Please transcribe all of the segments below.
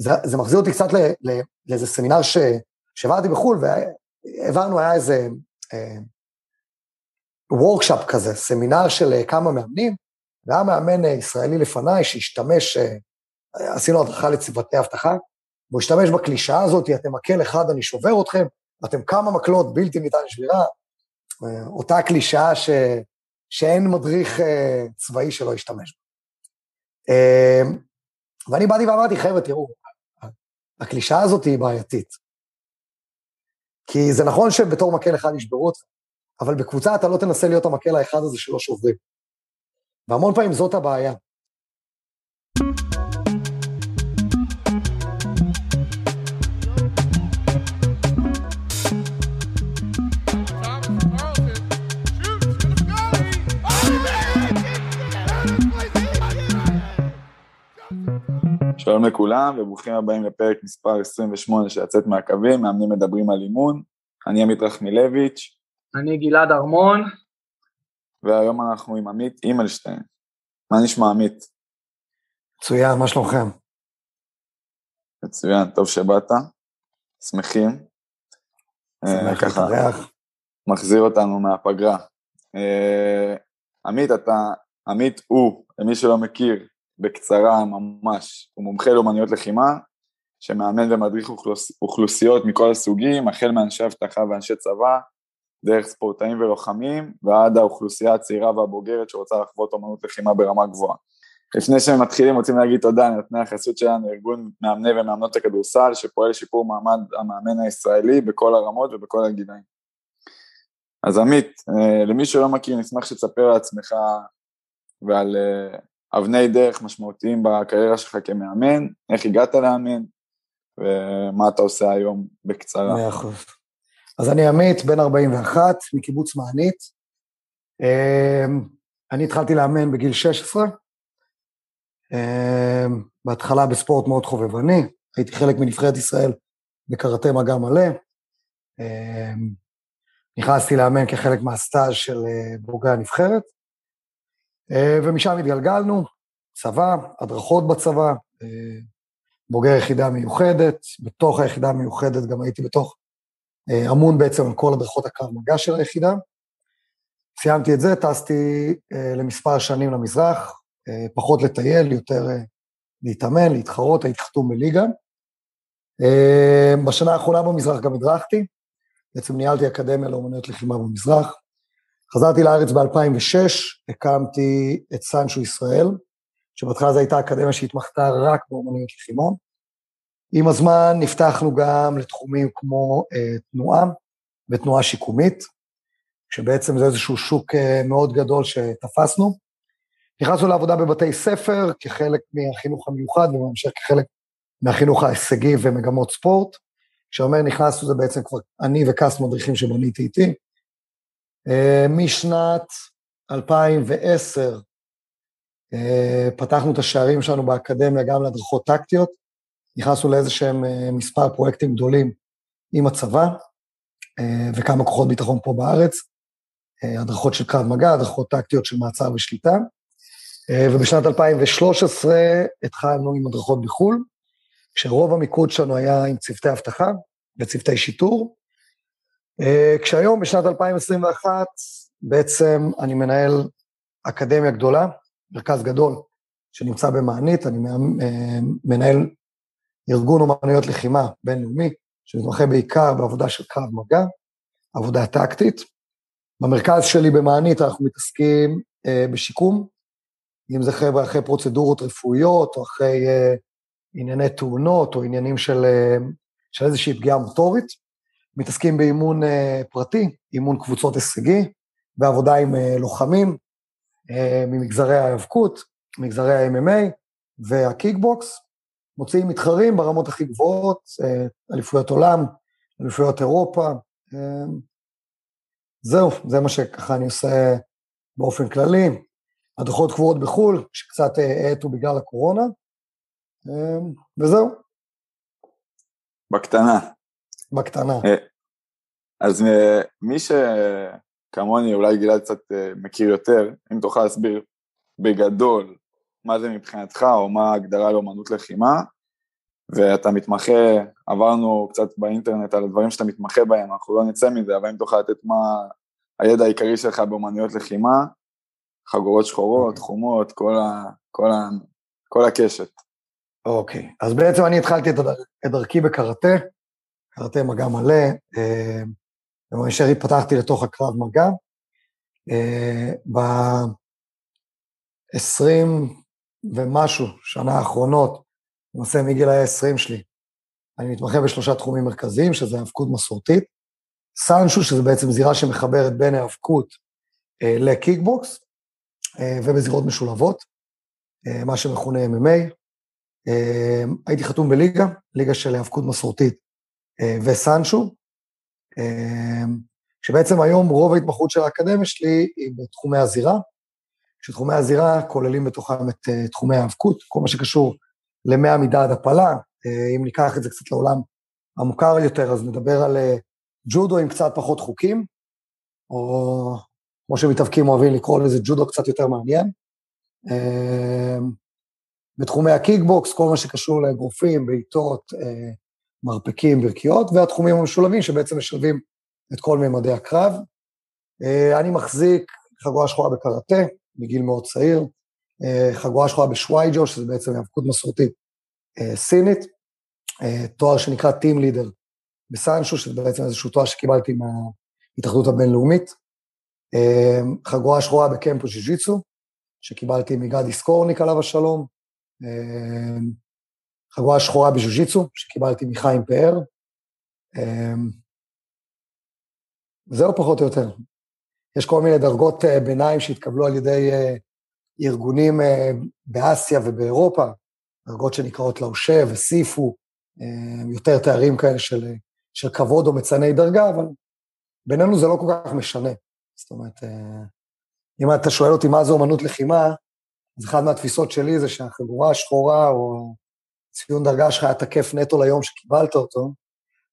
זה, זה מחזיר אותי קצת לאיזה סמינר ש, שעברתי בחו"ל, והעברנו, היה איזה workshop אה, כזה, סמינר של אה, כמה מאמנים, והיה מאמן אה, ישראלי לפניי שהשתמש, אה, עשינו הדרכה לצוותי אבטחה, והוא השתמש בקלישאה הזאת, אתם מקל אחד, אני שובר אתכם, אתם כמה מקלות בלתי ניתן לשבירה, אה, אותה קלישאה ש... שאין מדריך אה, צבאי שלא ישתמש בה. אה, ואני באתי ואמרתי, חבר'ה, תראו, הקלישאה הזאת היא בעייתית. כי זה נכון שבתור מקל אחד ישברו אותך, אבל בקבוצה אתה לא תנסה להיות המקל האחד הזה שלא שוברים. והמון פעמים זאת הבעיה. שלום לכולם וברוכים הבאים לפרק מספר 28 של לצאת מהקווים, מאמנים מדברים על אימון. אני עמית רחמילביץ'. אני גלעד ארמון. והיום אנחנו עם עמית אימלשטיין. מה נשמע עמית? מצוין, מה שלומכם? מצוין, טוב שבאת. שמחים. שמח להתארח. מחזיר אותנו מהפגרה. אה, עמית, אתה, עמית הוא, למי שלא מכיר, בקצרה ממש, הוא מומחה לאומנויות לחימה, שמאמן ומדריך אוכלוס, אוכלוסיות מכל הסוגים, החל מאנשי אבטחה ואנשי צבא, דרך ספורטאים ולוחמים, ועד האוכלוסייה הצעירה והבוגרת שרוצה לחוות אומנות לחימה ברמה גבוהה. לפני שמתחילים רוצים להגיד תודה לנותני החסות שלנו, ארגון מאמני ומאמנות הכדורסל, שפועל לשיפור מעמד המאמן הישראלי בכל הרמות ובכל הגילאים. אז עמית, אה, למי שלא מכיר, נשמח שתספר על עצמך ועל אה, אבני דרך משמעותיים בקריירה שלך כמאמן, איך הגעת לאמן, ומה אתה עושה היום בקצרה. מאה אחוז. אז אני עמית, בן 41, מקיבוץ מענית. אמ, אני התחלתי לאמן בגיל 16, אמ, בהתחלה בספורט מאוד חובבני, הייתי חלק מנבחרת ישראל בקראטה מגע מלא. אמ, נכנסתי לאמן כחלק מהסטאז' של אה, בוגרי הנבחרת. אה, ומשם התגלגלנו, צבא, הדרכות בצבא, אה, בוגר יחידה מיוחדת, בתוך היחידה המיוחדת גם הייתי בתוך, אה, אמון בעצם על כל הדרכות הקרב מגע של היחידה. סיימתי את זה, טסתי למספר שנים למזרח, פחות לטייל, יותר להתאמן, להתחרות, הייתי חתום בליגה. בשנה האחרונה במזרח גם הדרכתי, בעצם ניהלתי אקדמיה לאומנויות לחימה במזרח, חזרתי לארץ ב-2006, הקמתי את סנצ'ו ישראל, שבהתחלה זו הייתה אקדמיה שהתמחתה רק באומנויות לחימה. עם הזמן נפתחנו גם לתחומים כמו אה, תנועה ותנועה שיקומית, שבעצם זה איזשהו שוק אה, מאוד גדול שתפסנו. נכנסנו לעבודה בבתי ספר כחלק מהחינוך המיוחד ובהמשך כחלק מהחינוך ההישגי ומגמות ספורט. כשאומר נכנסנו זה בעצם כבר אני וכס מדריכים שבניתי איתי. אה, משנת 2010 אה, פתחנו את השערים שלנו באקדמיה גם להדרכות טקטיות, נכנסנו לאיזה שהם אה, מספר פרויקטים גדולים עם הצבא וכמה כוחות ביטחון פה בארץ, הדרכות של קרב מגע, הדרכות טקטיות של מעצר ושליטה, ובשנת 2013 התחלנו עם הדרכות בחו"ל, כשרוב המיקוד שלנו היה עם צוותי אבטחה וצוותי שיטור, כשהיום, בשנת 2021, בעצם אני מנהל אקדמיה גדולה, מרכז גדול, שנמצא במענית, אני אה, מנהל ארגון אומנויות לחימה בינלאומי, שמתמחה בעיקר בעבודה של קרב מגע, עבודה טקטית. במרכז שלי במענית אנחנו מתעסקים אה, בשיקום, אם זה חבר'ה אחרי פרוצדורות רפואיות, או אחרי אה, ענייני תאונות, או עניינים של, אה, של איזושהי פגיעה מוטורית. מתעסקים באימון uh, פרטי, אימון קבוצות הישגי, בעבודה עם uh, לוחמים uh, ממגזרי ההיאבקות, מגזרי ה-MMA והקיקבוקס, מוציאים מתחרים ברמות הכי גבוהות, אליפויות עולם, אליפויות אירופה. זהו, זה מה שככה אני עושה באופן כללי. הדרכות קבועות בחו"ל, שקצת האטו בגלל הקורונה, וזהו. בקטנה. בקטנה. אז אה, מי שכמוני, אולי גלעד קצת אה, מכיר יותר, אם תוכל להסביר בגדול מה זה מבחינתך, או מה ההגדרה לאומנות לחימה, ואתה מתמחה, עברנו קצת באינטרנט על הדברים שאתה מתמחה בהם, אנחנו לא נצא מזה, אבל אם תוכל לתת מה הידע העיקרי שלך באמנויות לחימה, חגורות שחורות, אוקיי. חומות, כל, ה, כל, ה, כל הקשת. אוקיי, okay. אז בעצם אני התחלתי את, דרכי בקראטה, קראטה מגע מלא, אה, ומאשר התפתחתי לתוך הקרב מגע. אה, ב-20 ומשהו שנה האחרונות, למעשה מגיל ה-20 שלי, אני מתמחה בשלושה תחומים מרכזיים, שזה האבקות מסורתית, סנשו, שזה בעצם זירה שמחברת בין האבקות אה, לקיקבוקס, אה, ובזירות משולבות, אה, מה שמכונה MMA. אה, הייתי חתום בליגה, ליגה של האבקות מסורתית אה, וסנשו, שבעצם היום רוב ההתמחות של האקדמיה שלי היא בתחומי הזירה, שתחומי הזירה כוללים בתוכם את uh, תחומי האבקות, כל מה שקשור למאה מידה עד הפלה. Uh, אם ניקח את זה קצת לעולם המוכר יותר, אז נדבר על uh, ג'ודו עם קצת פחות חוקים, או כמו שמתאבקים אוהבים לקרוא לזה ג'ודו קצת יותר מעניין. Uh, בתחומי הקיקבוקס, כל מה שקשור לאגרופים, בעיטות, מרפקים, ברכיות, והתחומים המשולבים שבעצם משלבים את כל מימדי הקרב. Uh, אני מחזיק חגורה שחורה בקראטה, מגיל מאוד צעיר, אה, חגורה שחורה בשוואיג'ו, שזה בעצם היאבקות מסורתית אה, סינית, אה, תואר שנקרא Team Leader בסנשו, שזה בעצם איזשהו תואר שקיבלתי מההתאחדות הבינלאומית, חגורה שחורה בקמפו ג'י-ג'יצו, שקיבלתי מגדי סקורניק עליו השלום, חגורה שחורה בז'ו-ג'יצו, שקיבלתי מחיים פאר. זהו פחות או יותר. יש כל מיני דרגות אה, ביניים שהתקבלו על ידי אה, ארגונים אה, באסיה ובאירופה, דרגות שנקראות לאושה וסיפו, יותר תארים כאלה של, של כבוד או מצני דרגה, אבל בינינו זה לא כל כך משנה. זאת אומרת, אם אתה שואל אותי מה זה אומנות לחימה, אז אחת מהתפיסות שלי זה שהחגורה השחורה או ציון דרגה שלך היה תקף נטו ליום שקיבלת אותו.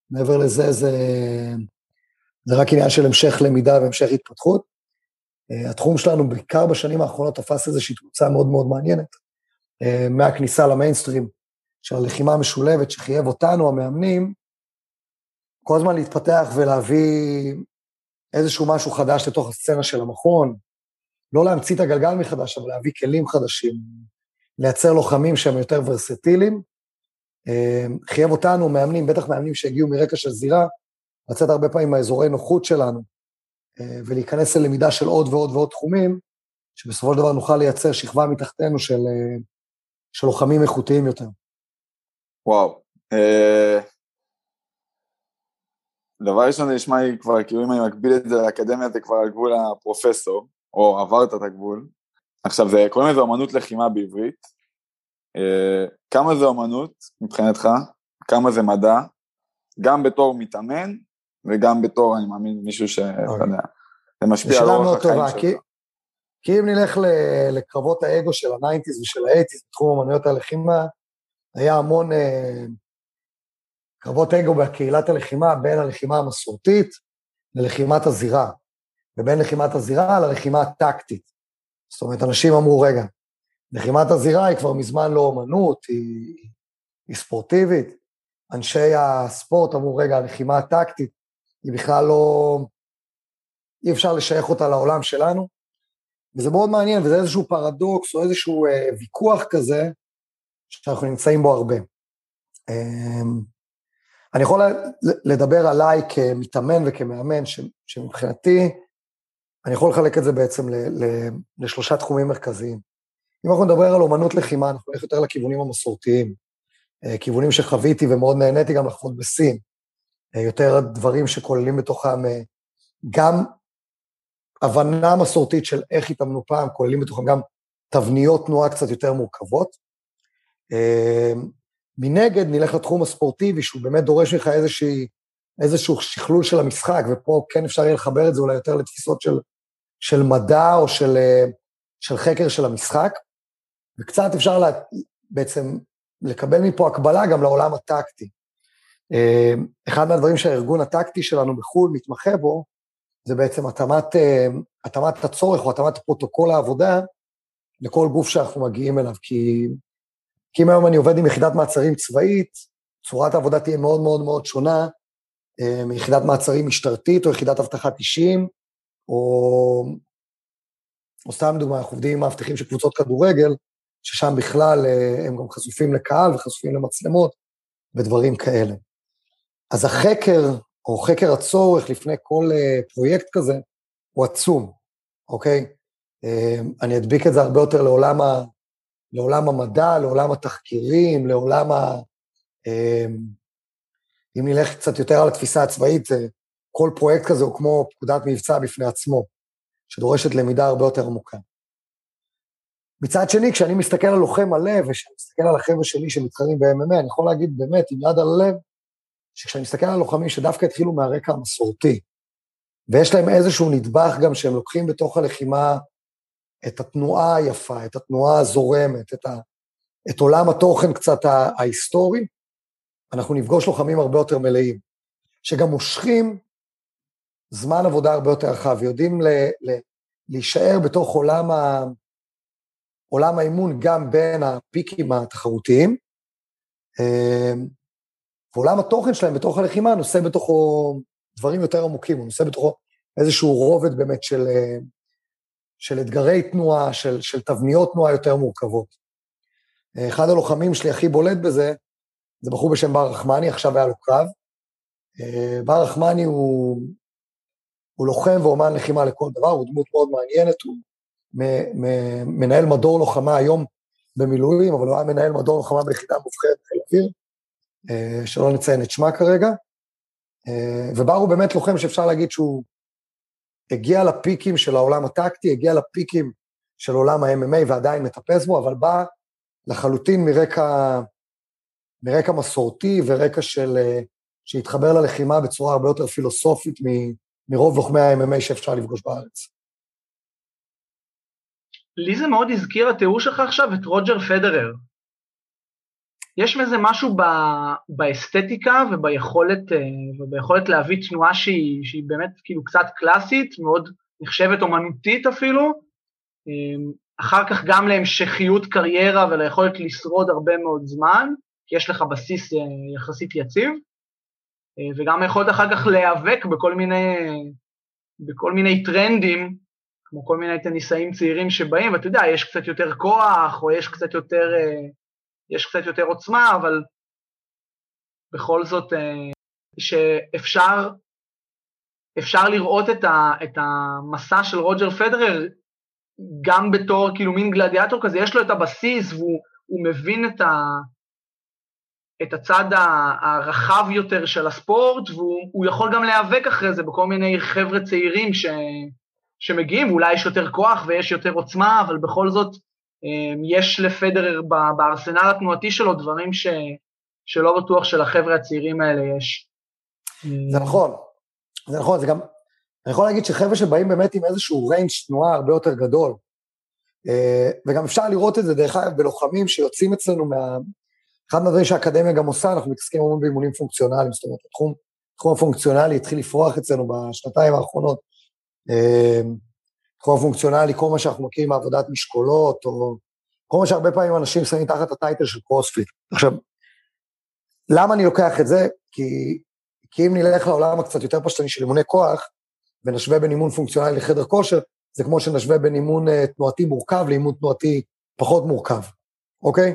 מעבר לזה, זה זה רק עניין של המשך למידה והמשך התפתחות. Uh, התחום שלנו, בעיקר בשנים האחרונות, תפס איזושהי תפוצה מאוד מאוד מעניינת. Uh, מהכניסה למיינסטרים של הלחימה המשולבת, שחייב אותנו, המאמנים, כל הזמן להתפתח ולהביא איזשהו משהו חדש לתוך הסצנה של המכון, לא להמציא את הגלגל מחדש, אבל להביא כלים חדשים, לייצר לוחמים שהם יותר ורסטיליים. Uh, חייב אותנו, מאמנים, בטח מאמנים שהגיעו מרקע של זירה, לצאת הרבה פעמים מהאזורי נוחות שלנו, אה, ולהיכנס ללמידה של עוד ועוד ועוד תחומים, שבסופו של דבר נוכל לייצר שכבה מתחתנו של, אה, של לוחמים איכותיים יותר. וואו. אה, דבר ראשון, זה נשמע לי כבר, כאילו אם אני מקביל את זה לאקדמיה, זה כבר על גבול הפרופסור, או עברת את הגבול. עכשיו, זה קוראים לזה אמנות לחימה בעברית. כמה זה אמנות מבחינתך? כמה זה מדע? גם בתור מתאמן וגם בתור, אני מאמין, מישהו שאתה אוקיי. יודע, זה משפיע על אורח החיים שלך. כי, כי אם נלך לקרבות האגו של ה nineties ושל ה eighties בתחום אמנויות הלחימה, היה המון אה, קרבות אגו בקהילת הלחימה בין הלחימה המסורתית ללחימת הזירה, ובין לחימת הזירה ללחימה הטקטית. זאת אומרת, אנשים אמרו, רגע, לחימת הזירה היא כבר מזמן לא אומנות, היא, היא ספורטיבית. אנשי הספורט אמרו, רגע, הלחימה הטקטית היא בכלל לא... אי אפשר לשייך אותה לעולם שלנו. וזה מאוד מעניין, וזה איזשהו פרדוקס או איזשהו אה, ויכוח כזה, שאנחנו נמצאים בו הרבה. אה, אני יכול לדבר עליי כמתאמן וכמאמן, ש, שמבחינתי, אני יכול לחלק את זה בעצם ל, ל, לשלושה תחומים מרכזיים. אם אנחנו נדבר על אומנות לחימה, אנחנו נלך יותר לכיוונים המסורתיים, אה, כיוונים שחוויתי ומאוד נהניתי גם לחוות בסין, אה, יותר דברים שכוללים בתוכם אה, גם הבנה מסורתית של איך התאמנו פעם, כוללים בתוכם גם תבניות תנועה קצת יותר מורכבות. מנגד, נלך לתחום הספורטיבי, שהוא באמת דורש ממך איזשהו שכלול של המשחק, ופה כן אפשר יהיה לחבר את זה אולי יותר לתפיסות של, של מדע או של, של חקר של המשחק, וקצת אפשר לה, בעצם לקבל מפה הקבלה גם לעולם הטקטי. אה, אחד מהדברים שהארגון הטקטי שלנו בחו"ל מתמחה בו, זה בעצם התאמת, אה, התאמת הצורך או התאמת פרוטוקול העבודה לכל גוף שאנחנו מגיעים אליו, כי, כי אם היום אני עובד עם יחידת מעצרים צבאית, צורת העבודה תהיה מאוד מאוד מאוד שונה אה, מיחידת מעצרים משטרתית או יחידת אבטחת אישים, או, או סתם דוגמה, אנחנו עובדים עם מאבטחים של קבוצות כדורגל, ששם בכלל אה, הם גם חשופים לקהל וחשופים למצלמות ודברים כאלה. אז החקר, או חקר הצורך לפני כל אה, פרויקט כזה, הוא עצום, אוקיי? אני אדביק את זה הרבה יותר לעולם, ה, לעולם המדע, לעולם התחקירים, לעולם ה... אם נלך קצת יותר על התפיסה הצבאית, כל פרויקט כזה הוא כמו פקודת מבצע בפני עצמו, שדורשת למידה הרבה יותר עמוקה. מצד שני, כשאני מסתכל על לוחם הלב, וכשאני מסתכל על החבר'ה שלי שמתחרים ב-MMA, אני יכול להגיד באמת, עם יד על הלב, שכשאני מסתכל על לוחמים שדווקא התחילו מהרקע המסורתי, ויש להם איזשהו נדבך גם שהם לוקחים בתוך הלחימה את התנועה היפה, את התנועה הזורמת, את, ה, את עולם התוכן קצת ההיסטורי, אנחנו נפגוש לוחמים הרבה יותר מלאים, שגם מושכים זמן עבודה הרבה יותר רחב, ויודעים ל, ל, להישאר בתוך עולם, ה, עולם האימון גם בין הפיקים התחרותיים, אמ, ועולם התוכן שלהם בתוך הלחימה נושא בתוכו דברים יותר עמוקים, הוא נושא בתוכו איזשהו רובד באמת של, של אתגרי תנועה, של, של תבניות תנועה יותר מורכבות. אחד הלוחמים שלי הכי בולט בזה, זה בחור בשם בר רחמני, עכשיו היה לו קרב. אה, בר רחמני הוא, הוא לוחם ואומן לחימה לכל דבר, הוא דמות מאוד מעניינת, הוא מנהל מדור לוחמה היום במילואים, אבל הוא היה מנהל מדור לוחמה ביחידה מובחרת בחיל אוויר, אה, שלא נציין את שמה כרגע. אה, ובר הוא באמת לוחם שאפשר להגיד שהוא הגיע לפיקים של העולם הטקטי, הגיע לפיקים של עולם ה-MMA ועדיין מטפס בו, אבל בא לחלוטין מרקע מרקע מסורתי ורקע של, אה, שהתחבר ללחימה בצורה הרבה יותר פילוסופית מרוב לוחמי ה-MMA שאפשר לפגוש בארץ. לי זה מאוד הזכיר התיאור שלך עכשיו את רוג'ר פדרר. יש מזה משהו ב, באסתטיקה וביכולת, אה, וביכולת להביא תנועה שהיא, שהיא באמת כאילו קצת קלאסית, מאוד נחשבת אומנותית אפילו, אה, אחר כך גם להמשכיות קריירה וליכולת לשרוד הרבה מאוד זמן, כי יש לך בסיס אה, יחסית יציב, וגם יכולת אחר כך להיאבק בכל מיני, בכל מיני טרנדים, כמו כל מיני טניסאים צעירים שבאים, ואתה יודע, יש קצת יותר כוח, או יש קצת יותר, אה, יש קצת יותר עוצמה, אבל בכל זאת שאפשר אפשר לראות את, ה, את המסע של רוג'ר פדרר גם בתור כאילו מין גלדיאטור כזה, יש לו את הבסיס והוא מבין את, ה, את הצד הרחב יותר של הספורט, והוא יכול גם להיאבק אחרי זה בכל מיני חבר'ה צעירים ש, שמגיעים, ואולי יש יותר כוח ויש יותר עוצמה, אבל בכל זאת אמ, יש לפדרר בארסנל התנועתי שלו דברים ש, שלא בטוח שלחבר'ה הצעירים האלה יש. זה נכון, זה נכון, זה גם, אני יכול להגיד שחבר'ה שבאים באמת עם איזשהו ריינג' תנועה הרבה יותר גדול, אה, וגם אפשר לראות את זה, דרך אגב, בלוחמים שיוצאים אצלנו מה, אחד מהדברים שהאקדמיה גם עושה, אנחנו מתעסקים המון באימונים פונקציונליים, זאת אומרת, התחום, התחום הפונקציונלי התחיל לפרוח אצלנו בשנתיים האחרונות. התחום אמ, הפונקציונלי, כל מה שאנחנו מכירים מעבודת משקולות, או כל מה שהרבה פעמים אנשים שמים תחת הטייטל של קרוספיט. עכשיו, למה אני לוקח את זה? כי, כי אם נלך לעולם הקצת יותר פשטני של אימוני כוח, ונשווה בין אימון פונקציונלי לחדר כושר, זה כמו שנשווה בין אימון uh, תנועתי מורכב לאימון תנועתי פחות מורכב, אוקיי?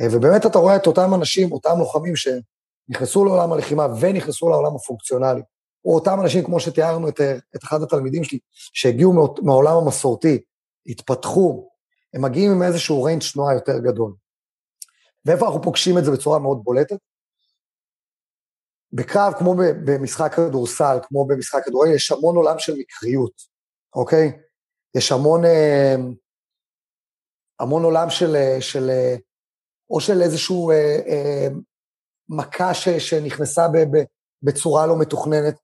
אה, ובאמת אתה רואה את אותם אנשים, אותם לוחמים שנכנסו לעולם הלחימה ונכנסו לעולם הפונקציונלי, או אותם אנשים, כמו שתיארנו את, אה, את אחד התלמידים שלי, שהגיעו מהעולם המסורתי, התפתחו, הם מגיעים עם איזשהו ריינג' תנועה יותר גדול. ואיפה אנחנו פוגשים את זה בצורה מאוד בולטת? בקרב, כמו במשחק כדורסל, כמו במשחק כדורגל, יש המון עולם של מקריות, אוקיי? יש המון, אה, המון עולם של, של או של איזושהי אה, אה, מכה ש, שנכנסה ב, ב, בצורה לא מתוכננת.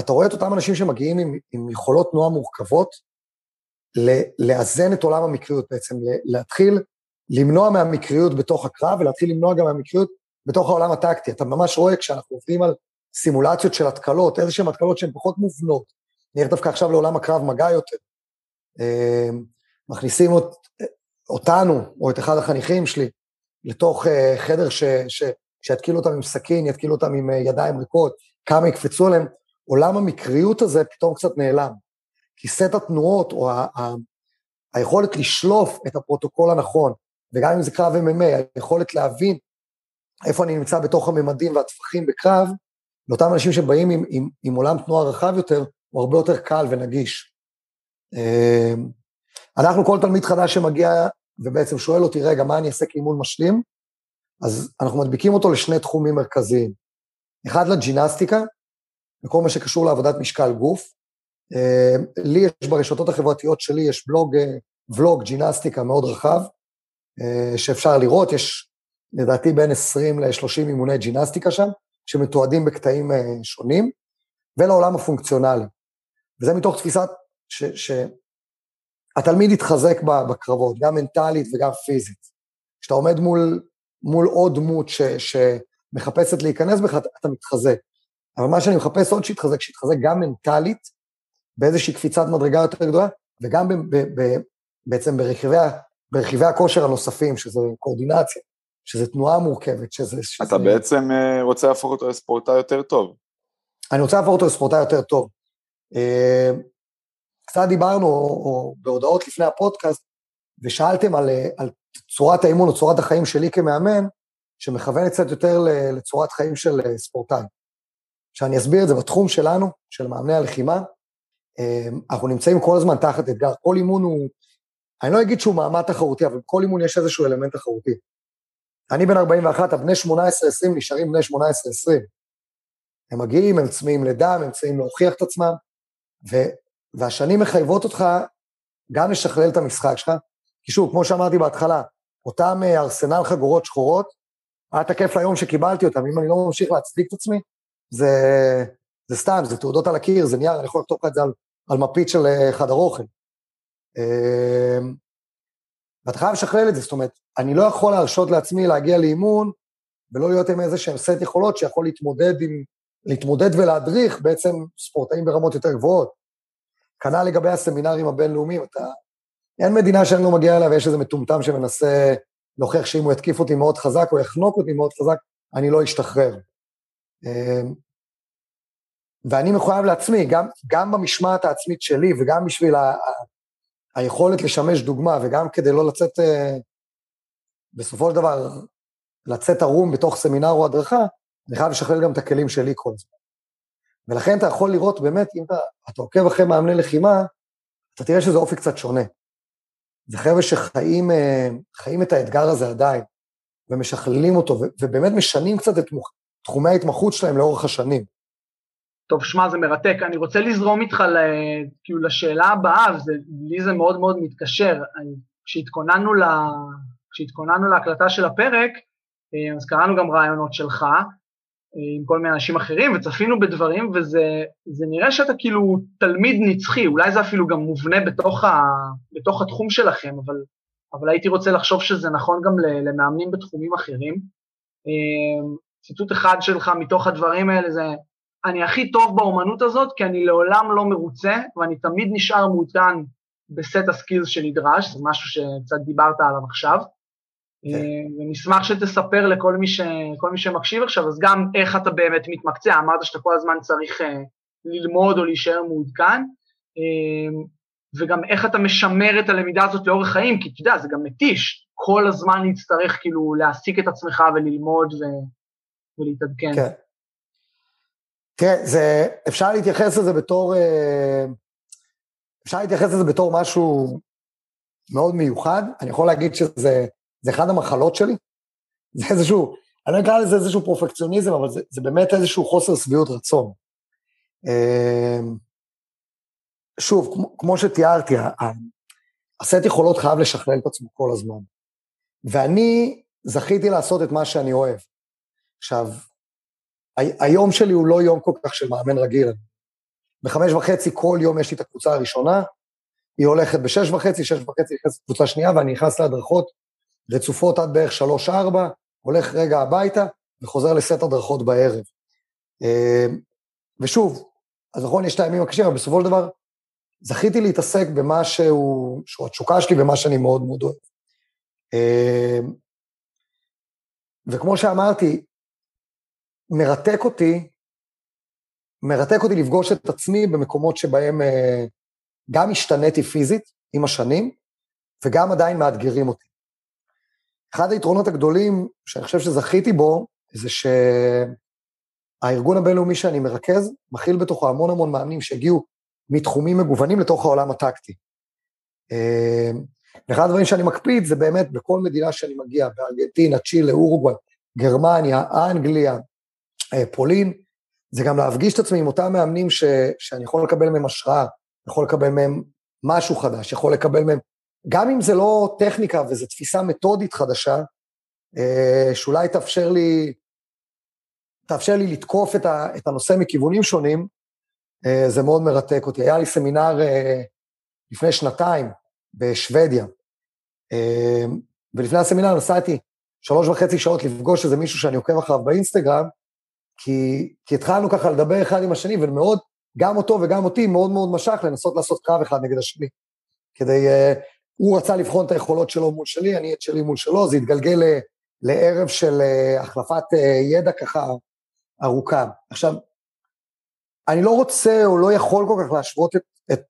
אתה רואה את אותם אנשים שמגיעים עם, עם יכולות תנועה מורכבות, לאזן את עולם המקריות בעצם, להתחיל למנוע מהמקריות בתוך הקרב ולהתחיל למנוע גם מהמקריות בתוך העולם הטקטי. אתה ממש רואה כשאנחנו עובדים על סימולציות של התקלות, איזה שהן התקלות שהן פחות מובנות. נלך דווקא עכשיו לעולם הקרב מגע יותר. אה, מכניסים אותנו, או את אחד החניכים שלי, לתוך uh, חדר ש, ש, שיתקילו אותם עם סכין, יתקילו אותם עם uh, ידיים ריקות, כמה יקפצו עליהם, עולם המקריות הזה פתאום קצת נעלם. כי סט התנועות, או ה, ה, היכולת לשלוף את הפרוטוקול הנכון, וגם אם זה קרב MMA, היכולת להבין איפה אני נמצא בתוך הממדים והטפחים בקרב, לאותם אנשים שבאים עם, עם, עם עולם תנועה רחב יותר, הוא הרבה יותר קל ונגיש. אמ, אנחנו, כל תלמיד חדש שמגיע ובעצם שואל אותי, רגע, מה אני אעשה כאימון משלים? אז אנחנו מדביקים אותו לשני תחומים מרכזיים. אחד לג'ינסטיקה, וכל מה שקשור לעבודת משקל גוף. אמ, לי יש ברשתות החברתיות שלי, יש בלוג, אה, ולוג ג'ינסטיקה מאוד רחב, אה, שאפשר לראות, יש לדעתי בין 20 ל-30 אימוני ג'ינסטיקה שם, שמתועדים בקטעים אה, שונים, ולעולם הפונקציונלי. וזה מתוך תפיסת שהתלמיד יתחזק בקרבות, גם מנטלית וגם פיזית. כשאתה עומד מול, מול עוד דמות ש, שמחפשת להיכנס בך, אתה, מתחזק. אבל מה שאני מחפש עוד שיתחזק, שיתחזק גם מנטלית, באיזושהי קפיצת מדרגה יותר גדולה, וגם ב, ב, ב, בעצם ברכיבי, ברכיבי הכושר הנוספים, שזה קואורדינציה, שזה תנועה מורכבת, שזה... שזה... אתה בעצם אה, רוצה להפוך אותו לספורטאי יותר טוב. אני רוצה להפוך אותו לספורטאי יותר טוב. אה, קצת דיברנו, או, או בהודעות לפני הפודקאסט, ושאלתם על, אה, על צורת האימון או צורת החיים שלי כמאמן, שמכוונת קצת יותר לצורת חיים של ספורטאי. שאני אסביר את זה בתחום שלנו, של מאמני הלחימה, אנחנו נמצאים כל הזמן תחת אתגר. כל אימון הוא, אני לא אגיד שהוא מעמד תחרותי, אבל כל אימון יש איזשהו אלמנט תחרותי. אני בן 41, הבני 18-20 נשארים בני 18-20. הם מגיעים, הם צמאים לדם, הם צמאים להוכיח את עצמם, ו, והשנים מחייבות אותך גם לשכלל את המשחק שלך, כי שוב, כמו שאמרתי בהתחלה, אותם אה, ארסנל חגורות שחורות, היה תקף ליום שקיבלתי אותם, אם אני לא ממשיך להצדיק את עצמי, זה, זה סתם, זה תעודות על הקיר, זה נייר, אני יכול לכתוב לך את זה על, על מפית של אה, חדר אוכל. אמ, ואתה חייב לשכלל את זה, זאת אומרת, אני לא יכול להרשות לעצמי להגיע לאימון ולא להיות עם איזה שהם סט יכולות שיכול להתמודד עם, להתמודד ולהדריך בעצם ספורטאים ברמות יותר גבוהות. כנ"ל לגבי הסמינרים הבינלאומיים, אתה, אין מדינה שאני לא מגיע אליה ויש איזה מטומטם שמנסה להוכיח שאם הוא יתקיף אותי מאוד חזק או יחנוק אותי מאוד חזק, אני לא אשתחרר. אמ, ואני מחויב לעצמי, גם, גם במשמעת העצמית שלי וגם בשביל היכולת לשמש דוגמה, וגם כדי לא לצאת, אה, בסופו של דבר, לצאת ערום בתוך סמינר או הדרכה, אני חייב לשכלל גם את הכלים שלי כל הזמן. ולכן אתה יכול לראות באמת, אם אתה, אתה עוקב אחרי מאמני לחימה, אתה תראה שזה אופי קצת שונה. זה חבר'ה שחיים אה, את האתגר הזה עדיין, ומשכללים אותו, ובאמת משנים קצת את תחומי ההתמחות שלהם לאורך השנים. טוב, שמע, זה מרתק. אני רוצה לזרום איתך ל, כאילו לשאלה הבאה, ולי זה מאוד מאוד מתקשר. כשהתכוננו, לה, כשהתכוננו להקלטה של הפרק, אה, אז קראנו גם רעיונות שלך עם כל מיני אנשים אחרים, וצפינו בדברים, וזה נראה שאתה כאילו תלמיד נצחי, אולי זה אפילו גם מובנה בתוך, ה, בתוך התחום שלכם, אבל, אבל הייתי רוצה לחשוב שזה נכון גם למאמנים בתחומים אחרים. אה, ציטוט אחד שלך מתוך הדברים האלה זה, אני הכי טוב באומנות הזאת, כי אני לעולם לא מרוצה, ואני תמיד נשאר מעודכן בסט הסקילס שנדרש, זה משהו שקצת דיברת עליו עכשיו. כן. אה, ונשמח שתספר לכל מי, ש... מי שמקשיב עכשיו, אז גם איך אתה באמת מתמקצע, אמרת שאתה כל הזמן צריך uh, ללמוד או להישאר מעודכן, uh, וגם איך אתה משמר את הלמידה הזאת לאורך חיים, כי אתה יודע, זה גם מתיש, כל הזמן להצטרך כאילו להעסיק את עצמך וללמוד ו... ולהתעדכן. כן. תראה, זה, אפשר להתייחס לזה בתור, אה, אפשר להתייחס לזה בתור משהו מאוד מיוחד. אני יכול להגיד שזה אחד המחלות שלי. זה איזשהו, אני לא אקרא לזה איזשהו פרופקציוניזם, אבל זה, זה באמת איזשהו חוסר שביעות רצון. אה, שוב, כמו, כמו שתיארתי, הסט יכולות חייב לשכלל את עצמו כל הזמן. ואני זכיתי לעשות את מה שאני אוהב. עכשיו, היום שלי הוא לא יום כל כך של מאמן רגיל. בחמש וחצי כל יום יש לי את הקבוצה הראשונה, היא הולכת בשש וחצי, שש וחצי נכנסת לקבוצה שנייה, ואני נכנס להדרכות רצופות עד בערך שלוש-ארבע, הולך רגע הביתה וחוזר לסט הדרכות בערב. אמ, ושוב, אז נכון, יש את הימים הקשים, אבל בסופו של דבר זכיתי להתעסק במה שהוא, שהוא התשוקה שלי ומה שאני מאוד מאוד אוהב. אמ, וכמו שאמרתי, מרתק אותי, מרתק אותי לפגוש את עצמי במקומות שבהם אה, גם השתניתי פיזית עם השנים, וגם עדיין מאתגרים אותי. אחד היתרונות הגדולים שאני חושב שזכיתי בו, זה שהארגון הבינלאומי שאני מרכז, מכיל בתוכו המון המון מאמנים שהגיעו מתחומים מגוונים לתוך העולם הטקטי. אה, ואחד הדברים שאני מקפיד זה באמת בכל מדינה שאני מגיע, בארגנטינה, צ'ילה, אורוגוואי, גרמניה, אנגליה, אה, פולין, זה גם להפגיש את עצמי עם אותם מאמנים ש, שאני יכול לקבל מהם השראה, יכול לקבל מהם משהו חדש, יכול לקבל מהם, גם אם זה לא טכניקה וזו תפיסה מתודית חדשה, אה, שאולי תאפשר לי, תאפשר לי לתקוף את, ה, את הנושא מכיוונים שונים, אה, זה מאוד מרתק אותי. היה לי סמינר לפני שנתיים בשוודיה, ולפני הסמינר נסעתי שלוש וחצי שעות לפגוש איזה מישהו שאני עוקב אחריו באינסטגרם, כי, כי התחלנו ככה לדבר אחד עם השני, ומאוד, גם אותו וגם אותי מאוד מאוד משך לנסות לעשות קרב אחד נגד השני. כדי, uh, הוא רצה לבחון את היכולות שלו מול שלי, אני את שלי מול שלו, זה התגלגל לערב של uh, החלפת uh, ידע ככה ארוכה. עכשיו, אני לא רוצה או לא יכול כל כך להשוות את, את,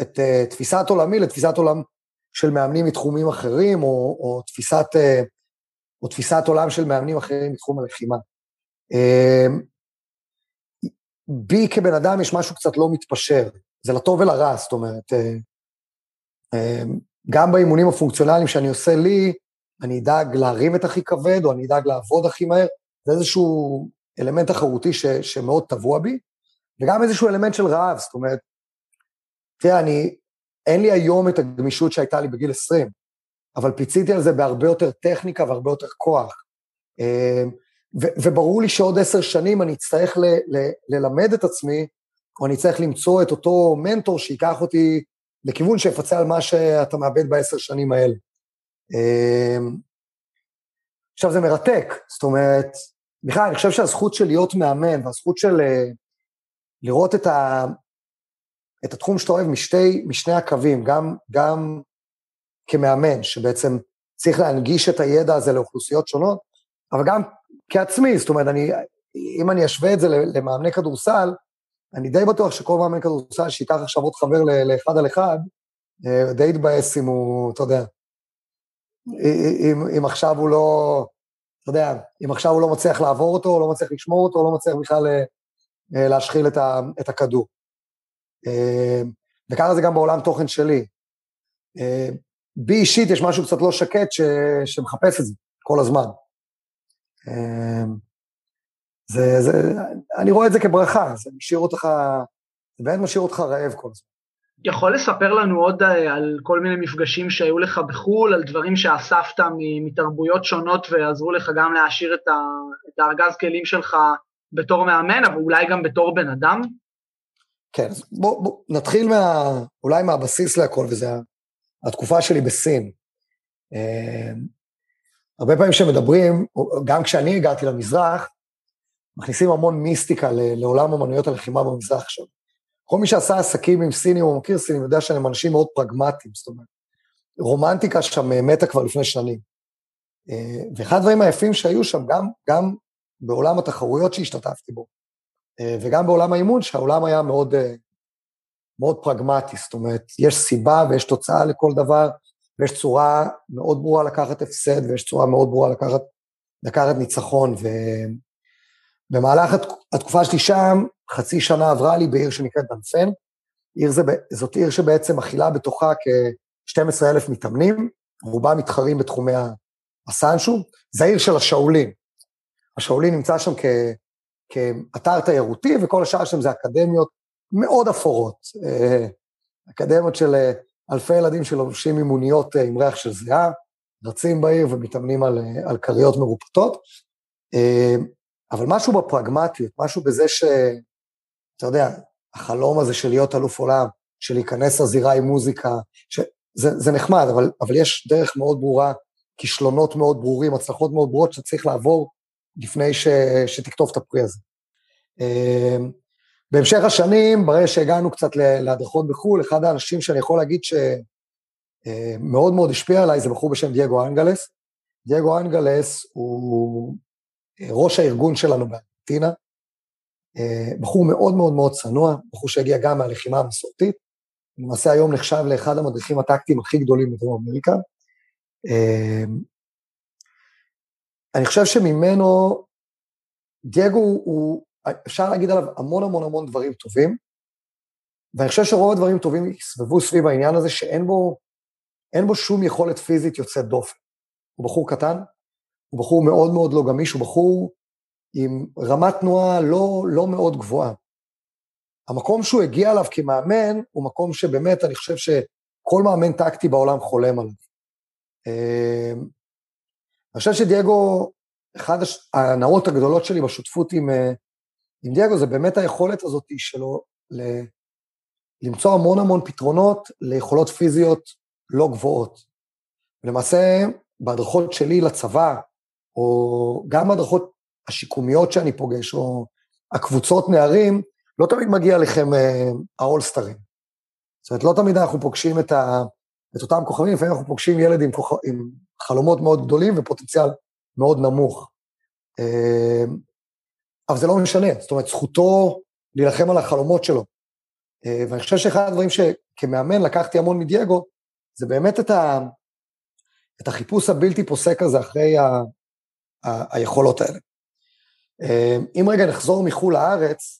את uh, תפיסת עולמי לתפיסת עולם של מאמנים מתחומים אחרים, או, או תפיסת... או תפיסת עולם של מאמנים אחרים מתחום הלחימה. אמ, בי כבן אדם יש משהו קצת לא מתפשר, זה לטוב ולרע, זאת אומרת, אה, אמ, גם באימונים הפונקציונליים שאני עושה לי, אני אדאג להרים את הכי כבד, או אני אדאג לעבוד הכי מהר, זה איזשהו אלמנט תחרותי ש, שמאוד טבוע בי, וגם איזשהו אלמנט של רעב, זאת אומרת, תראה, אני, אין לי היום את הגמישות שהייתה לי בגיל 20, אבל פיציתי על זה בהרבה יותר טכניקה והרבה יותר כוח. אמ, ו- וברור לי שעוד עשר שנים אני אצטרך ל- ל- ללמד את עצמי, או אני אצטרך למצוא את אותו מנטור שייקח אותי לכיוון שיפצה על מה שאתה מאבד בעשר שנים האלה. אמ, עכשיו, זה מרתק, זאת אומרת, בכלל, אני חושב שהזכות של להיות מאמן, והזכות של אה, לראות את, ה, את התחום שאתה אוהב משתי, משני הקווים, גם, גם כמאמן, שבעצם צריך להנגיש את הידע הזה לאוכלוסיות שונות, אבל גם כעצמי, זאת אומרת, אני, אם אני אשווה את זה למאמני כדורסל, אני די בטוח שכל מאמן כדורסל שייקח עכשיו עוד חבר לאחד על אחד, אה, די יתבאס אם הוא, אתה יודע, אם, אם עכשיו הוא לא, אתה יודע, אם עכשיו הוא לא מצליח לעבור אותו, או לא מצליח לשמור אותו, או לא מצליח בכלל אה, אה, להשחיל את, ה, את הכדור. וככה זה גם בעולם תוכן שלי. בי אישית יש משהו קצת לא שקט ש, שמחפש את זה כל הזמן. זה, זה, אני רואה את זה כברכה, זה משאיר אותך, זה באמת משאיר אותך רעב כל הזמן. יכול לספר לנו עוד אה, על כל מיני מפגשים שהיו לך בחו"ל, על דברים שאספת מתרבויות שונות ועזרו לך גם להעשיר את, ה, את הארגז כלים שלך בתור מאמן, אבל אולי גם בתור בן אדם? כן, אז בוא, בוא נתחיל מה, אולי מהבסיס להכל, וזה התקופה שלי בסין. אמ, הרבה פעמים כשמדברים, גם כשאני הגעתי למזרח, מכניסים המון מיסטיקה לעולם אמנויות הלחימה במזרח עכשיו. כל מי שעשה עסקים עם סינים או מכיר סינים יודע שהם אנשים מאוד פרגמטיים, זאת אומרת, רומנטיקה שם אה, מתה כבר לפני שנים. אה, ואחד הדברים היפים שהיו שם, גם, גם בעולם התחרויות שהשתתפתי בו, אה, וגם בעולם האימון, שהעולם היה מאוד, מאוד פרגמטי, זאת אומרת, יש סיבה ויש תוצאה לכל דבר, ויש צורה מאוד ברורה לקחת הפסד, ויש צורה מאוד ברורה לקחת, לקחת ניצחון. ובמהלך התקופה שלי שם, חצי שנה עברה לי בעיר שנקראת דנפן. עיר זה, זאת עיר שבעצם מכילה בתוכה כ-12,000 מתאמנים, רובם מתחרים בתחומי הסנשו. זה העיר של השאולין. השאולין נמצא שם כ, כאתר תיירותי, וכל השאר שם זה אקדמיות מאוד אפורות. אה, אקדמיות של אה, אלפי ילדים שלובשים אימוניות אה, עם ריח של זיעה, רצים בעיר ומתאמנים על, כריות מרופטות. אבל משהו בפרגמטיות, משהו בזה ש... אתה יודע, החלום הזה של להיות אלוף עולם, של להיכנס לזירה עם מוזיקה, ש... זה, זה נחמד, אבל, אבל יש דרך מאוד ברורה, כישלונות מאוד ברורים, הצלחות מאוד ברורות שאתה צריך לעבור לפני ש... שתקטוף את הפרי הזה. בהמשך השנים, ברגע שהגענו קצת להדרכות בחו"ל, אחד האנשים שאני יכול להגיד שמאוד אה, מאוד השפיע עליי זה בחור בשם דייגו אנגלס, דייגו אנגלס הוא ראש הארגון שלנו בארגנטינה, בחור מאוד מאוד מאוד צנוע, בחור שהגיע גם מהלחימה המסורתית, למעשה היום נחשב לאחד המדריכים הטקטיים הכי גדולים בדרום אמריקה. אני חושב שממנו, דייגו הוא, אפשר להגיד עליו המון המון המון דברים טובים, ואני חושב שרוב הדברים טובים יסבבו סביב העניין הזה שאין בו, בו שום יכולת פיזית יוצאת דופן. הוא בחור קטן, הוא בחור מאוד מאוד לא גמיש, הוא בחור עם רמת תנועה לא, לא מאוד גבוהה. המקום שהוא הגיע אליו כמאמן הוא מקום שבאמת אני חושב שכל מאמן טקטי בעולם חולם עליו. אמ, אני חושב שדייגו, אחת ההנאות הגדולות שלי בשותפות עם, אה, עם דייגו זה באמת היכולת הזאת שלו ל, למצוא המון המון פתרונות ליכולות פיזיות לא גבוהות. למעשה, בהדרכות שלי לצבא, או גם בהדרכות השיקומיות שאני פוגש, או הקבוצות נערים, לא תמיד מגיע לכם אה, האולסטרים. זאת אומרת, לא תמיד אנחנו פוגשים את, ה, את אותם כוכבים, לפעמים אנחנו פוגשים ילד עם, כוכ... עם חלומות מאוד גדולים ופוטנציאל מאוד נמוך. אה, אבל זה לא משנה, זאת אומרת, זכותו להילחם על החלומות שלו. אה, ואני חושב שאחד הדברים שכמאמן לקחתי המון מדייגו, זה באמת את, ה, את החיפוש הבלתי פוסק הזה אחרי היכולות האלה. אה, אם רגע נחזור מחו"ל לארץ,